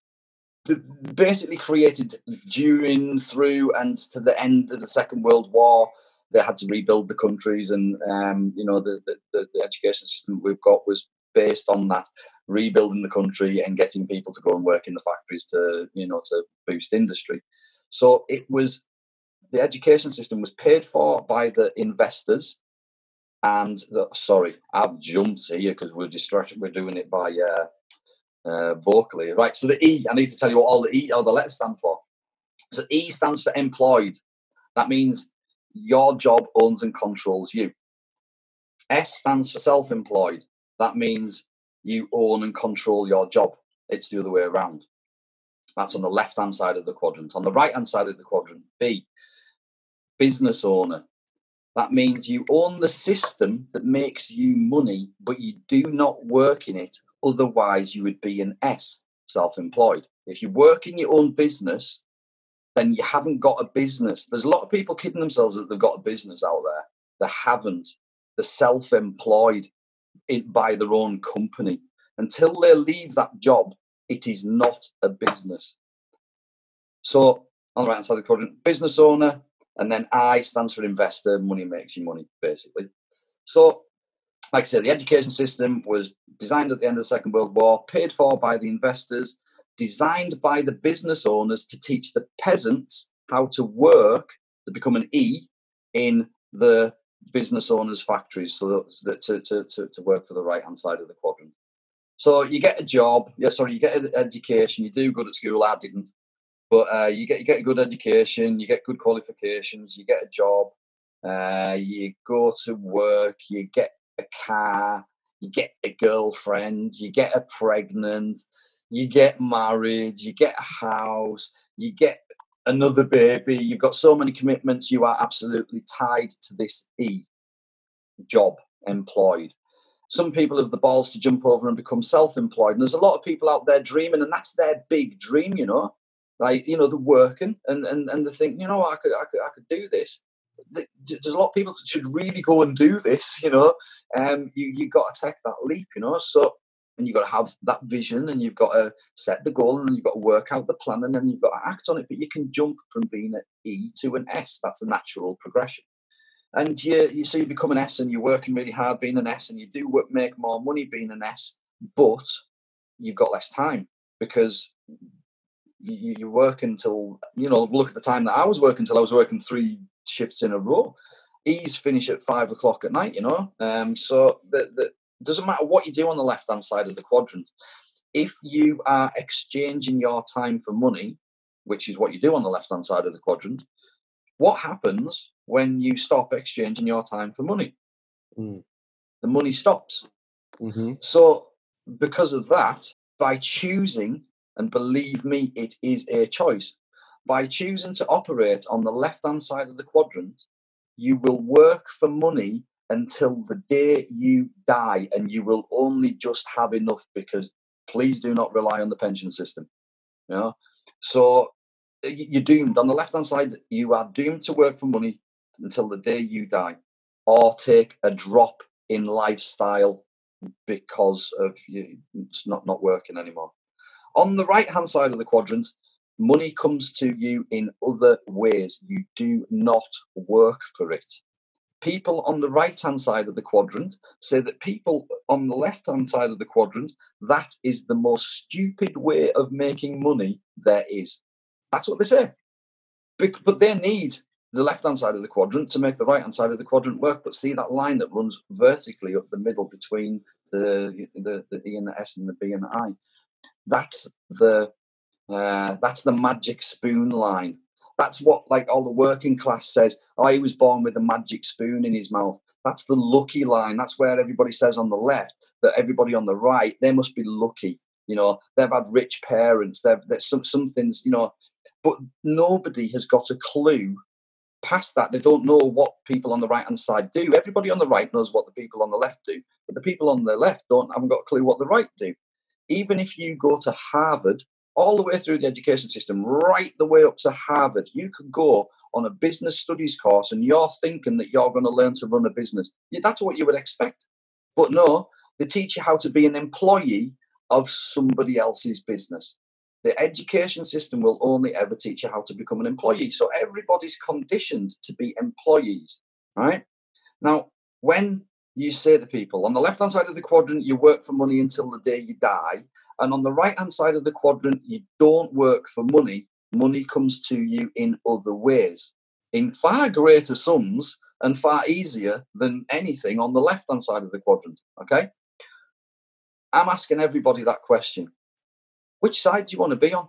basically created during, through, and to the end of the Second World War. They had to rebuild the countries, and um, you know the, the, the education system we've got was based on that rebuilding the country and getting people to go and work in the factories to you know to boost industry. So it was the education system was paid for by the investors and the, sorry, I've jumped here because we're distracted. We're doing it by uh, uh, vocally, right? So the E, I need to tell you what all the E or the letters stand for. So E stands for employed. That means your job owns and controls you. S stands for self-employed. That means you own and control your job. It's the other way around. That's on the left-hand side of the quadrant. On the right-hand side of the quadrant, B, business owner. That means you own the system that makes you money, but you do not work in it. Otherwise, you would be an S, self employed. If you work in your own business, then you haven't got a business. There's a lot of people kidding themselves that they've got a business out there. They haven't. They're self employed by their own company. Until they leave that job, it is not a business. So, on the right hand side of the quadrant, business owner, and then I stands for investor, money makes you money, basically. So, like I said, the education system was designed at the end of the Second World War, paid for by the investors, designed by the business owners to teach the peasants how to work to become an E in the business owners' factories, so that to, to, to, to work for the right hand side of the quadrant. So you get a job, yeah, sorry, you get an education, you do good at school. I didn't. But uh, you get you get a good education, you get good qualifications, you get a job, uh, you go to work, you get a car, you get a girlfriend, you get a pregnant, you get married, you get a house, you get another baby. You've got so many commitments. You are absolutely tied to this E job, employed. Some people have the balls to jump over and become self employed. And there's a lot of people out there dreaming, and that's their big dream, you know like you know they're working and and and they think you know I could I could I could do this. There's a lot of people that should really go and do this. You know, um, you you got to take that leap. You know, so and you've got to have that vision and you've got to set the goal and you've got to work out the plan and then you've got to act on it. But you can jump from being an E to an S. That's a natural progression. and you, you so you become an S and you're working really hard being an S and you do work, make more money being an S, but you've got less time because you, you work until you know look at the time that I was working until I was working three shifts in a row. E's finish at five o'clock at night, you know. Um, so the, the doesn't matter what you do on the left hand side of the quadrant. If you are exchanging your time for money, which is what you do on the left hand side of the quadrant, what happens when you stop exchanging your time for money? Mm. The money stops. Mm-hmm. So, because of that, by choosing, and believe me, it is a choice, by choosing to operate on the left hand side of the quadrant, you will work for money until the day you die, and you will only just have enough because please do not rely on the pension system. You know? So you're doomed. On the left hand side, you are doomed to work for money until the day you die, or take a drop in lifestyle because of you it's not not working anymore. On the right hand side of the quadrant, money comes to you in other ways. You do not work for it. People on the right hand side of the quadrant say that people on the left hand side of the quadrant, that is the most stupid way of making money there is. That's what they say. But they need the left hand side of the quadrant to make the right hand side of the quadrant work. But see that line that runs vertically up the middle between the the, the E and the S and the B and the I. That's the uh, that's the magic spoon line. That's what like all the working class says. Oh, he was born with a magic spoon in his mouth. That's the lucky line. That's where everybody says on the left that everybody on the right they must be lucky. You know, they've had rich parents. They've some some things. You know, but nobody has got a clue past that. They don't know what people on the right hand side do. Everybody on the right knows what the people on the left do, but the people on the left don't haven't got a clue what the right do. Even if you go to Harvard, all the way through the education system, right the way up to Harvard, you could go on a business studies course and you're thinking that you're going to learn to run a business. That's what you would expect. But no, they teach you how to be an employee of somebody else's business. The education system will only ever teach you how to become an employee. So everybody's conditioned to be employees, right? Now, when you say to people on the left hand side of the quadrant, you work for money until the day you die. And on the right hand side of the quadrant, you don't work for money. Money comes to you in other ways, in far greater sums and far easier than anything on the left hand side of the quadrant. Okay. I'm asking everybody that question which side do you want to be on?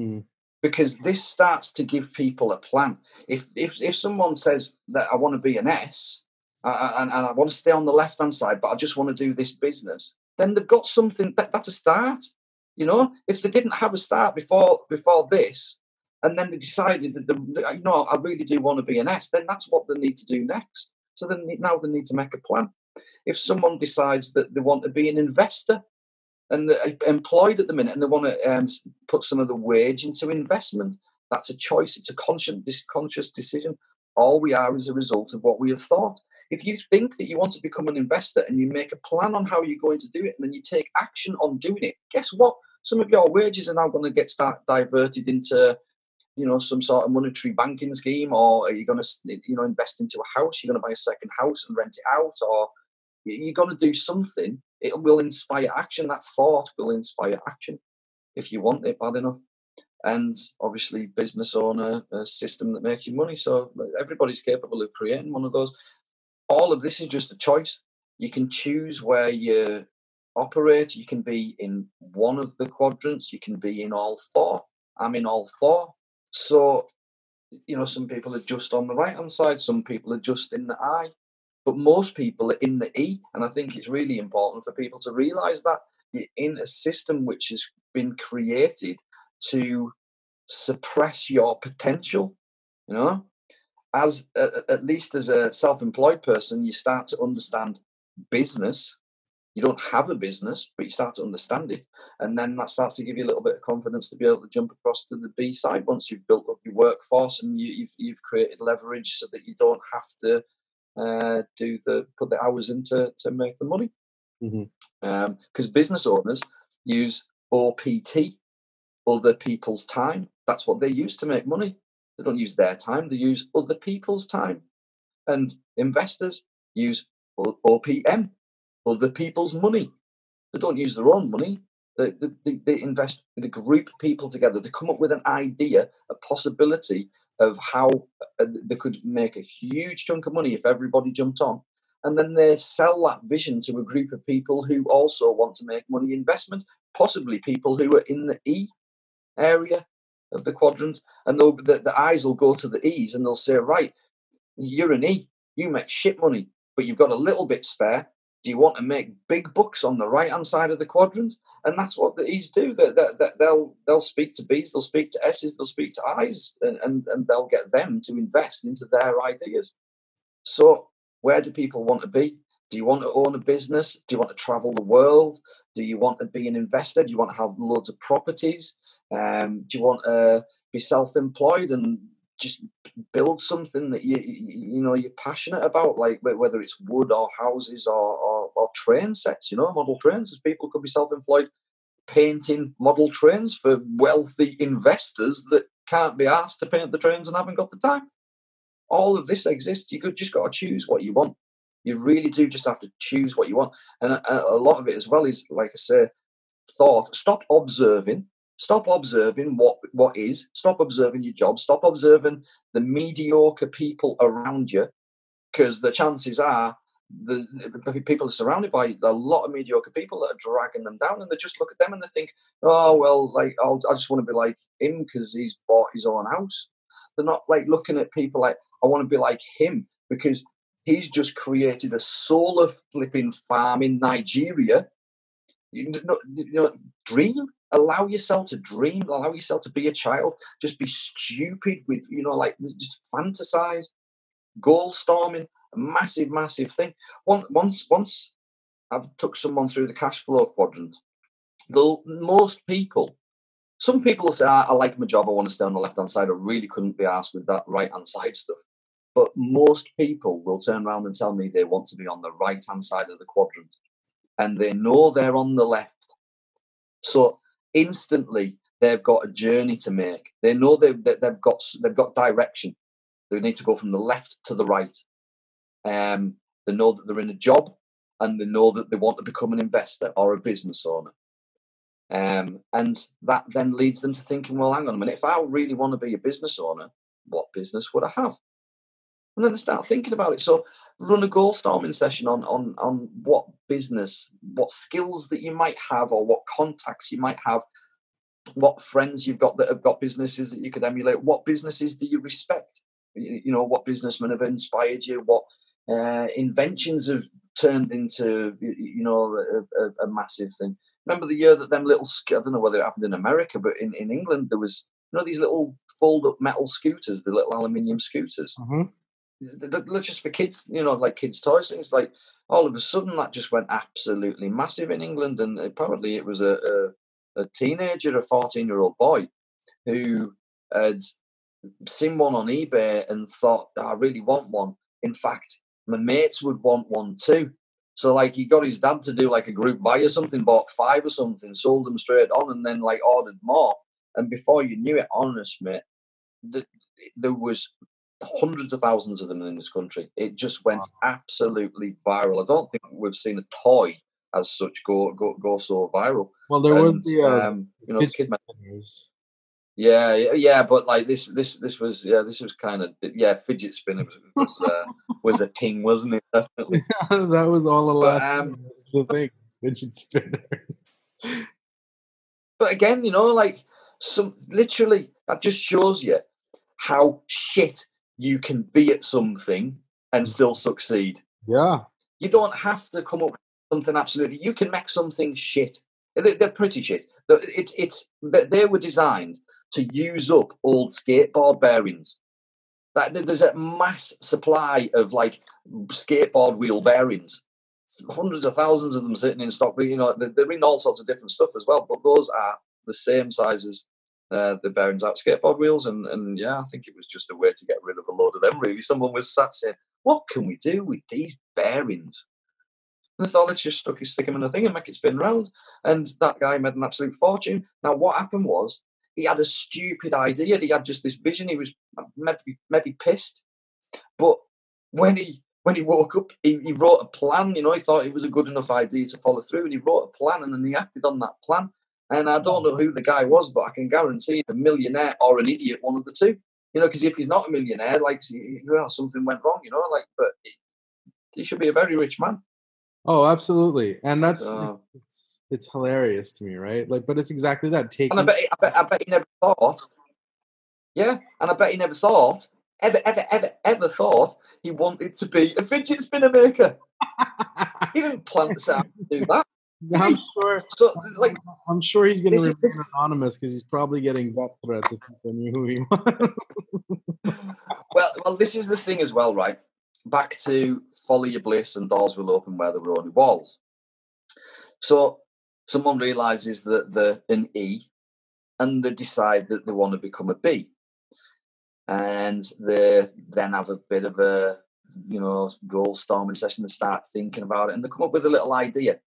Mm. Because this starts to give people a plan. If if if someone says that I want to be an S and, and I want to stay on the left hand side, but I just want to do this business, then they've got something that, that's a start. You know, if they didn't have a start before before this, and then they decided that the, you know I really do want to be an S, then that's what they need to do next. So then now they need to make a plan. If someone decides that they want to be an investor, and they're uh, employed at the minute and they want to um, put some of the wage into investment. That's a choice. It's a conscious, conscious decision. All we are is a result of what we have thought. If you think that you want to become an investor and you make a plan on how you're going to do it, and then you take action on doing it, guess what? Some of your wages are now going to get start diverted into, you know, some sort of monetary banking scheme, or are you going to, you know, invest into a house? You're going to buy a second house and rent it out, or you're going to do something it will inspire action. That thought will inspire action if you want it bad enough. And obviously, business owner, a system that makes you money. So everybody's capable of creating one of those. All of this is just a choice. You can choose where you operate. You can be in one of the quadrants. You can be in all four. I'm in all four. So, you know, some people are just on the right hand side. Some people are just in the I. But most people are in the E. And I think it's really important for people to realize that you're in a system which has been created to suppress your potential. You know, as uh, at least as a self-employed person, you start to understand business. You don't have a business, but you start to understand it, and then that starts to give you a little bit of confidence to be able to jump across to the B side once you've built up your workforce and you, you've, you've created leverage so that you don't have to uh, do the put the hours into to make the money. Because mm-hmm. um, business owners use OPT, other people's time. That's what they use to make money. They don't use their time; they use other people's time. And investors use OPM, other people's money. They don't use their own money. They, they, they invest a group people together. They come up with an idea, a possibility of how uh, they could make a huge chunk of money if everybody jumped on. And then they sell that vision to a group of people who also want to make money investment, possibly people who are in the E area of the quadrant. And the, the eyes will go to the E's and they'll say, right, you're an E, you make shit money, but you've got a little bit spare. Do you want to make big bucks on the right hand side of the quadrant? And that's what the E's do. They, they, they'll they'll speak to B's, they'll speak to S's, they'll speak to I's, and, and, and they'll get them to invest into their ideas. So where do people want to be? Do you want to own a business? Do you want to travel the world? Do you want to be an investor? Do you want to have loads of properties? Um, do you want to be self-employed and just build something that you you know you're passionate about, like whether it's wood or houses or, or, or train sets, you know, model trains. As people could be self-employed painting model trains for wealthy investors that can't be asked to paint the trains and haven't got the time. All of this exists. You could just got to choose what you want. You really do just have to choose what you want, and a, a lot of it as well is, like I say, thought. Stop observing Stop observing what, what is. Stop observing your job. Stop observing the mediocre people around you, because the chances are the, the, people are surrounded by a lot of mediocre people that are dragging them down, and they just look at them and they think, "Oh well, like I'll, I just want to be like him because he's bought his own house." They're not like looking at people like, "I want to be like him because he's just created a solar flipping farm in Nigeria." You know, you know dream allow yourself to dream allow yourself to be a child just be stupid with you know like just fantasize. Goal storming a massive massive thing. Once once once i've took someone through the cash flow quadrant the most people some people say I, I like my job i want to stay on the left hand side i really couldn't be asked with that right hand side stuff. But most people will turn around and tell me they want to be on the right hand side of the quadrant and they know they're on the left. So instantly they've got a journey to make. They know they've, they've got they've got direction. They need to go from the left to the right. Um, they know that they're in a job, and they know that they want to become an investor or a business owner. Um, and that then leads them to thinking, well, hang on a minute, if I really want to be a business owner, what business would I have? And then start thinking about it. So run a goal storming session on on on what business, what skills that you might have, or what contacts you might have, what friends you've got that have got businesses that you could emulate. What businesses do you respect? You, you know, what businessmen have inspired you? What uh, inventions have turned into you know a, a, a, massive thing. Remember the year that them little I don't know whether it happened in America, but in, in England there was you know these little fold up metal scooters, the little aluminium scooters. Mm-hmm just for kids, you know, like kids' toys. Things like all of a sudden that just went absolutely massive in England, and apparently it was a a, a teenager, a fourteen-year-old boy, who mm-hmm. had seen one on eBay and thought, oh, "I really want one." In fact, my mates would want one too. So like he got his dad to do like a group buy or something, bought five or something, sold them straight on, and then like ordered more. And before you knew it, honest mate, the, there was hundreds of thousands of them in this country. It just went absolutely viral. I don't think we've seen a toy as such go go, go so viral. Well, there and, was the uh, um, you know the kid. Yeah, yeah, but like this, this, this was yeah, this was kind of yeah, fidget spinner was was, uh, was a ting, wasn't it? Definitely. that was all a last. Um, the thing, fidget spinners. but again, you know, like some literally that just shows you how shit you can be at something and mm. still succeed. Yeah. You don't have to come up with something absolutely. You can make something shit. They're pretty shit. It's it's they were designed to use up old skateboard bearings. That there's a mass supply of like skateboard wheel bearings, hundreds of thousands of them sitting in stock. But you know they're in all sorts of different stuff as well. But those are the same size as uh, the bearings out skateboard wheels. And, and yeah, I think it was just a way to get rid of a load of them, really. Someone was sat saying, What can we do with these bearings? And I thought, let's just stick, stick them in a thing and make it spin round. And that guy made an absolute fortune. Now, what happened was he had a stupid idea. He had just this vision. He was maybe, maybe pissed. But when he when he woke up, he, he wrote a plan. You know, he thought it was a good enough idea to follow through, and he wrote a plan, and then he acted on that plan. And I don't know who the guy was, but I can guarantee he's a millionaire or an idiot, one of the two. You know, because if he's not a millionaire, like know, something went wrong. You know, like, but he should be a very rich man. Oh, absolutely, and that's uh, it's, it's, hilarious to me, right? Like, but it's exactly that. Taking. And I bet, I bet, I bet he never thought. Yeah, and I bet he never thought, ever, ever, ever, ever thought he wanted to be a fidget spinner maker. he didn't plan to set out to do that. I'm sure. So, like, I'm sure he's going to remain anonymous because he's probably getting death threats if people knew who he was. well, well, this is the thing as well, right? Back to follow your bliss and doors will open where there were only walls. So, someone realizes that they're an E, and they decide that they want to become a B, and they then have a bit of a you know goal storming session. They start thinking about it, and they come up with a little idea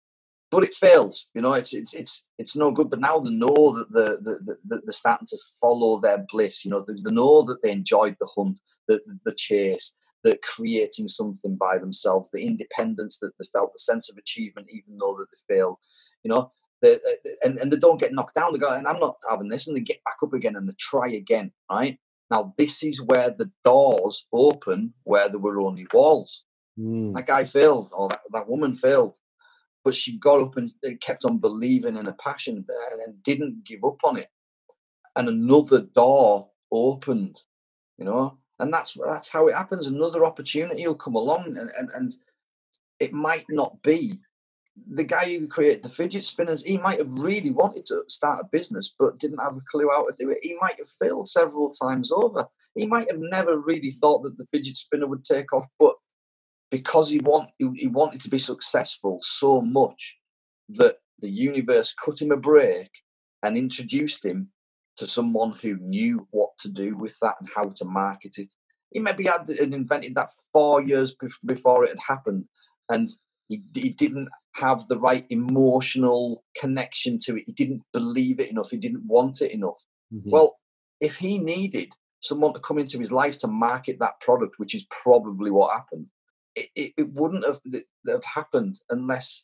but it fails. You know, it's it's it's it's no good. But now they know that the the, the they're starting to follow their bliss. You know, they, they know that they enjoyed the hunt, the, the, the chase, the creating something by themselves, the independence that they felt, the sense of achievement, even though that they failed. You know, they, and and they don't get knocked down. They go, and I'm not having this, and they get back up again and they try again. Right now, this is where the doors open where there were only walls. Mm. That guy failed, or that, that woman failed but she got up and kept on believing in a passion and didn't give up on it. And another door opened, you know, and that's that's how it happens. Another opportunity will come along, and and, and it might not be the guy who created the fidget spinners. He might have really wanted to start a business, but didn't have a clue how to do it. He might have failed several times over. He might have never really thought that the fidget spinner would take off, but because he want he wanted to be successful so much that the universe cut him a break and introduced him to someone who knew what to do with that and how to market it. He maybe had invented that four years before it had happened, and he, he didn't have the right emotional connection to it. He didn't believe it enough. He didn't want it enough. Mm-hmm. Well, if he needed someone to come into his life to market that product, which is probably what happened, it, it, wouldn't have, have happened unless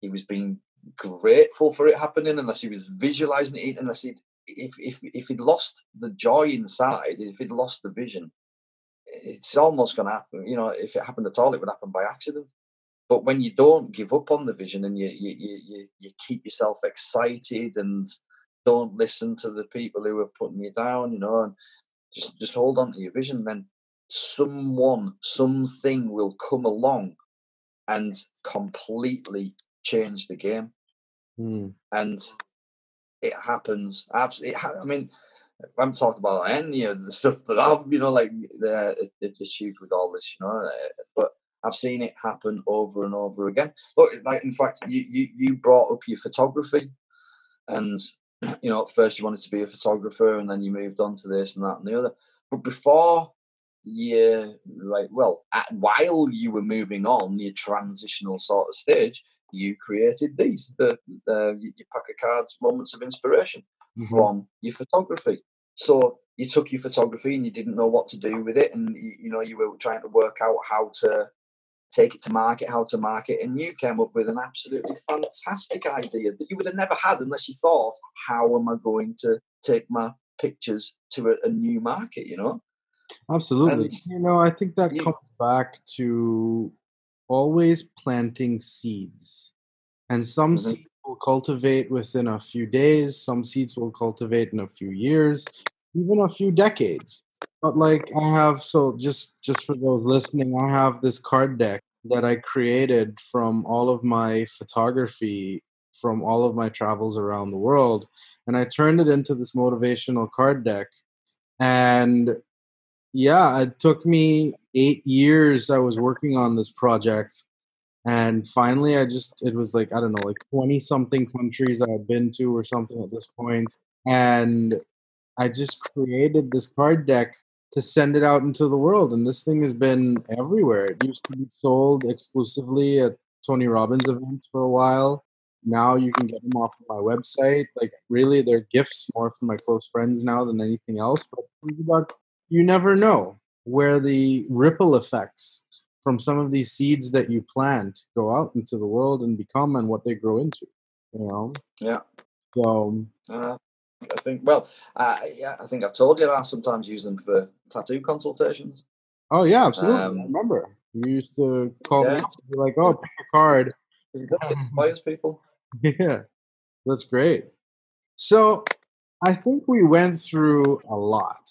he was being grateful for it happening, unless he was visualizing it, unless he'd, if, if, if he'd lost the joy inside, if he'd lost the vision, it's almost going to happen. You know, if it happened at all, it would happen by accident. But when you don't give up on the vision and you you you you keep yourself excited and don't listen to the people who are putting you down, you know, and just just hold on to your vision, then someone, something will come along and completely change the game. Mm. And it happens. Absolutely. I mean, I'm talking about any of the stuff that I've, you know, like uh, achieved with all this, you know, uh, but I've seen it happen over and over again. Look, like in fact, you you, you brought up your photography, and you know, at first you wanted to be a photographer, and then you moved on to this and that and the other. But before yeah, right. Well, at, while you were moving on your transitional sort of stage, you created these the, the your pack of cards, moments of inspiration mm-hmm. from your photography. So you took your photography and you didn't know what to do with it, and you, you know you were trying to work out how to take it to market, how to market, and you came up with an absolutely fantastic idea that you would have never had unless you thought, how am I going to take my pictures to a, a new market? You know. Absolutely. And, you know, I think that yeah. comes back to always planting seeds. And some mm-hmm. seeds will cultivate within a few days, some seeds will cultivate in a few years, even a few decades. But like I have so just just for those listening, I have this card deck that I created from all of my photography from all of my travels around the world and I turned it into this motivational card deck and yeah, it took me eight years. I was working on this project, and finally, I just it was like I don't know, like twenty something countries I had been to or something at this point, and I just created this card deck to send it out into the world. And this thing has been everywhere. It used to be sold exclusively at Tony Robbins events for a while. Now you can get them off of my website. Like really, they're gifts more for my close friends now than anything else. But about you never know where the ripple effects from some of these seeds that you plant go out into the world and become and what they grow into. You know. Yeah. So. Uh, I think. Well, uh, yeah, I think I've told you I sometimes use them for tattoo consultations. Oh yeah, absolutely. Um, I remember you used to call yeah. me be like, "Oh, pick a card." Players, people. Yeah, that's great. So, I think we went through a lot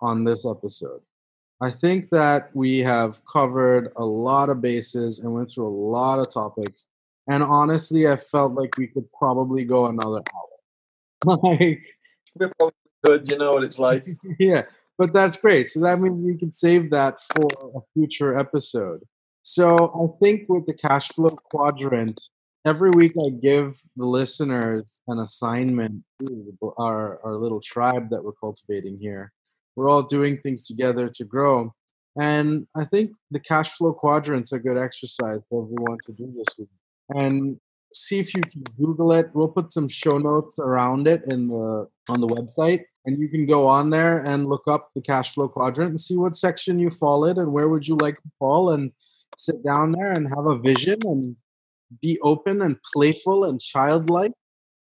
on this episode. I think that we have covered a lot of bases and went through a lot of topics. And honestly, I felt like we could probably go another hour. like, we're probably good, you know what it's like. yeah, but that's great. So that means we can save that for a future episode. So I think with the cash flow quadrant, every week I give the listeners an assignment, to our, our little tribe that we're cultivating here we're all doing things together to grow. And I think the cash flow quadrant's a good exercise for everyone to do this with. And see if you can Google it. We'll put some show notes around it in the on the website. And you can go on there and look up the cash flow quadrant and see what section you fall in and where would you like to fall and sit down there and have a vision and be open and playful and childlike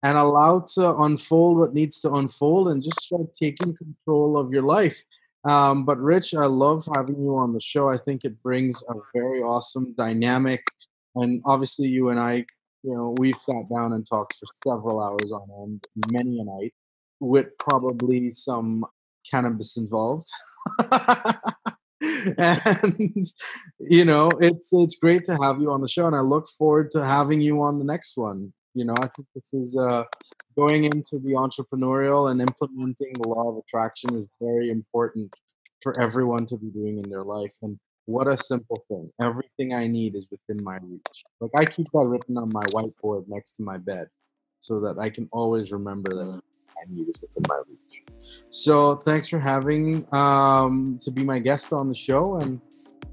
and allow to unfold what needs to unfold and just start taking control of your life. Um, but Rich, I love having you on the show. I think it brings a very awesome dynamic. And obviously, you and I, you know, we've sat down and talked for several hours on end, many a night, with probably some cannabis involved. and you know, it's it's great to have you on the show, and I look forward to having you on the next one. You know, I think this is uh, going into the entrepreneurial and implementing the law of attraction is very important for everyone to be doing in their life. And what a simple thing. Everything I need is within my reach. Like I keep that written on my whiteboard next to my bed so that I can always remember that mm. I need is within my reach. So thanks for having um, to be my guest on the show. And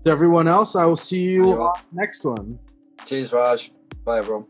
to everyone else, I will see you on the next one. Cheers, Raj. Bye, everyone.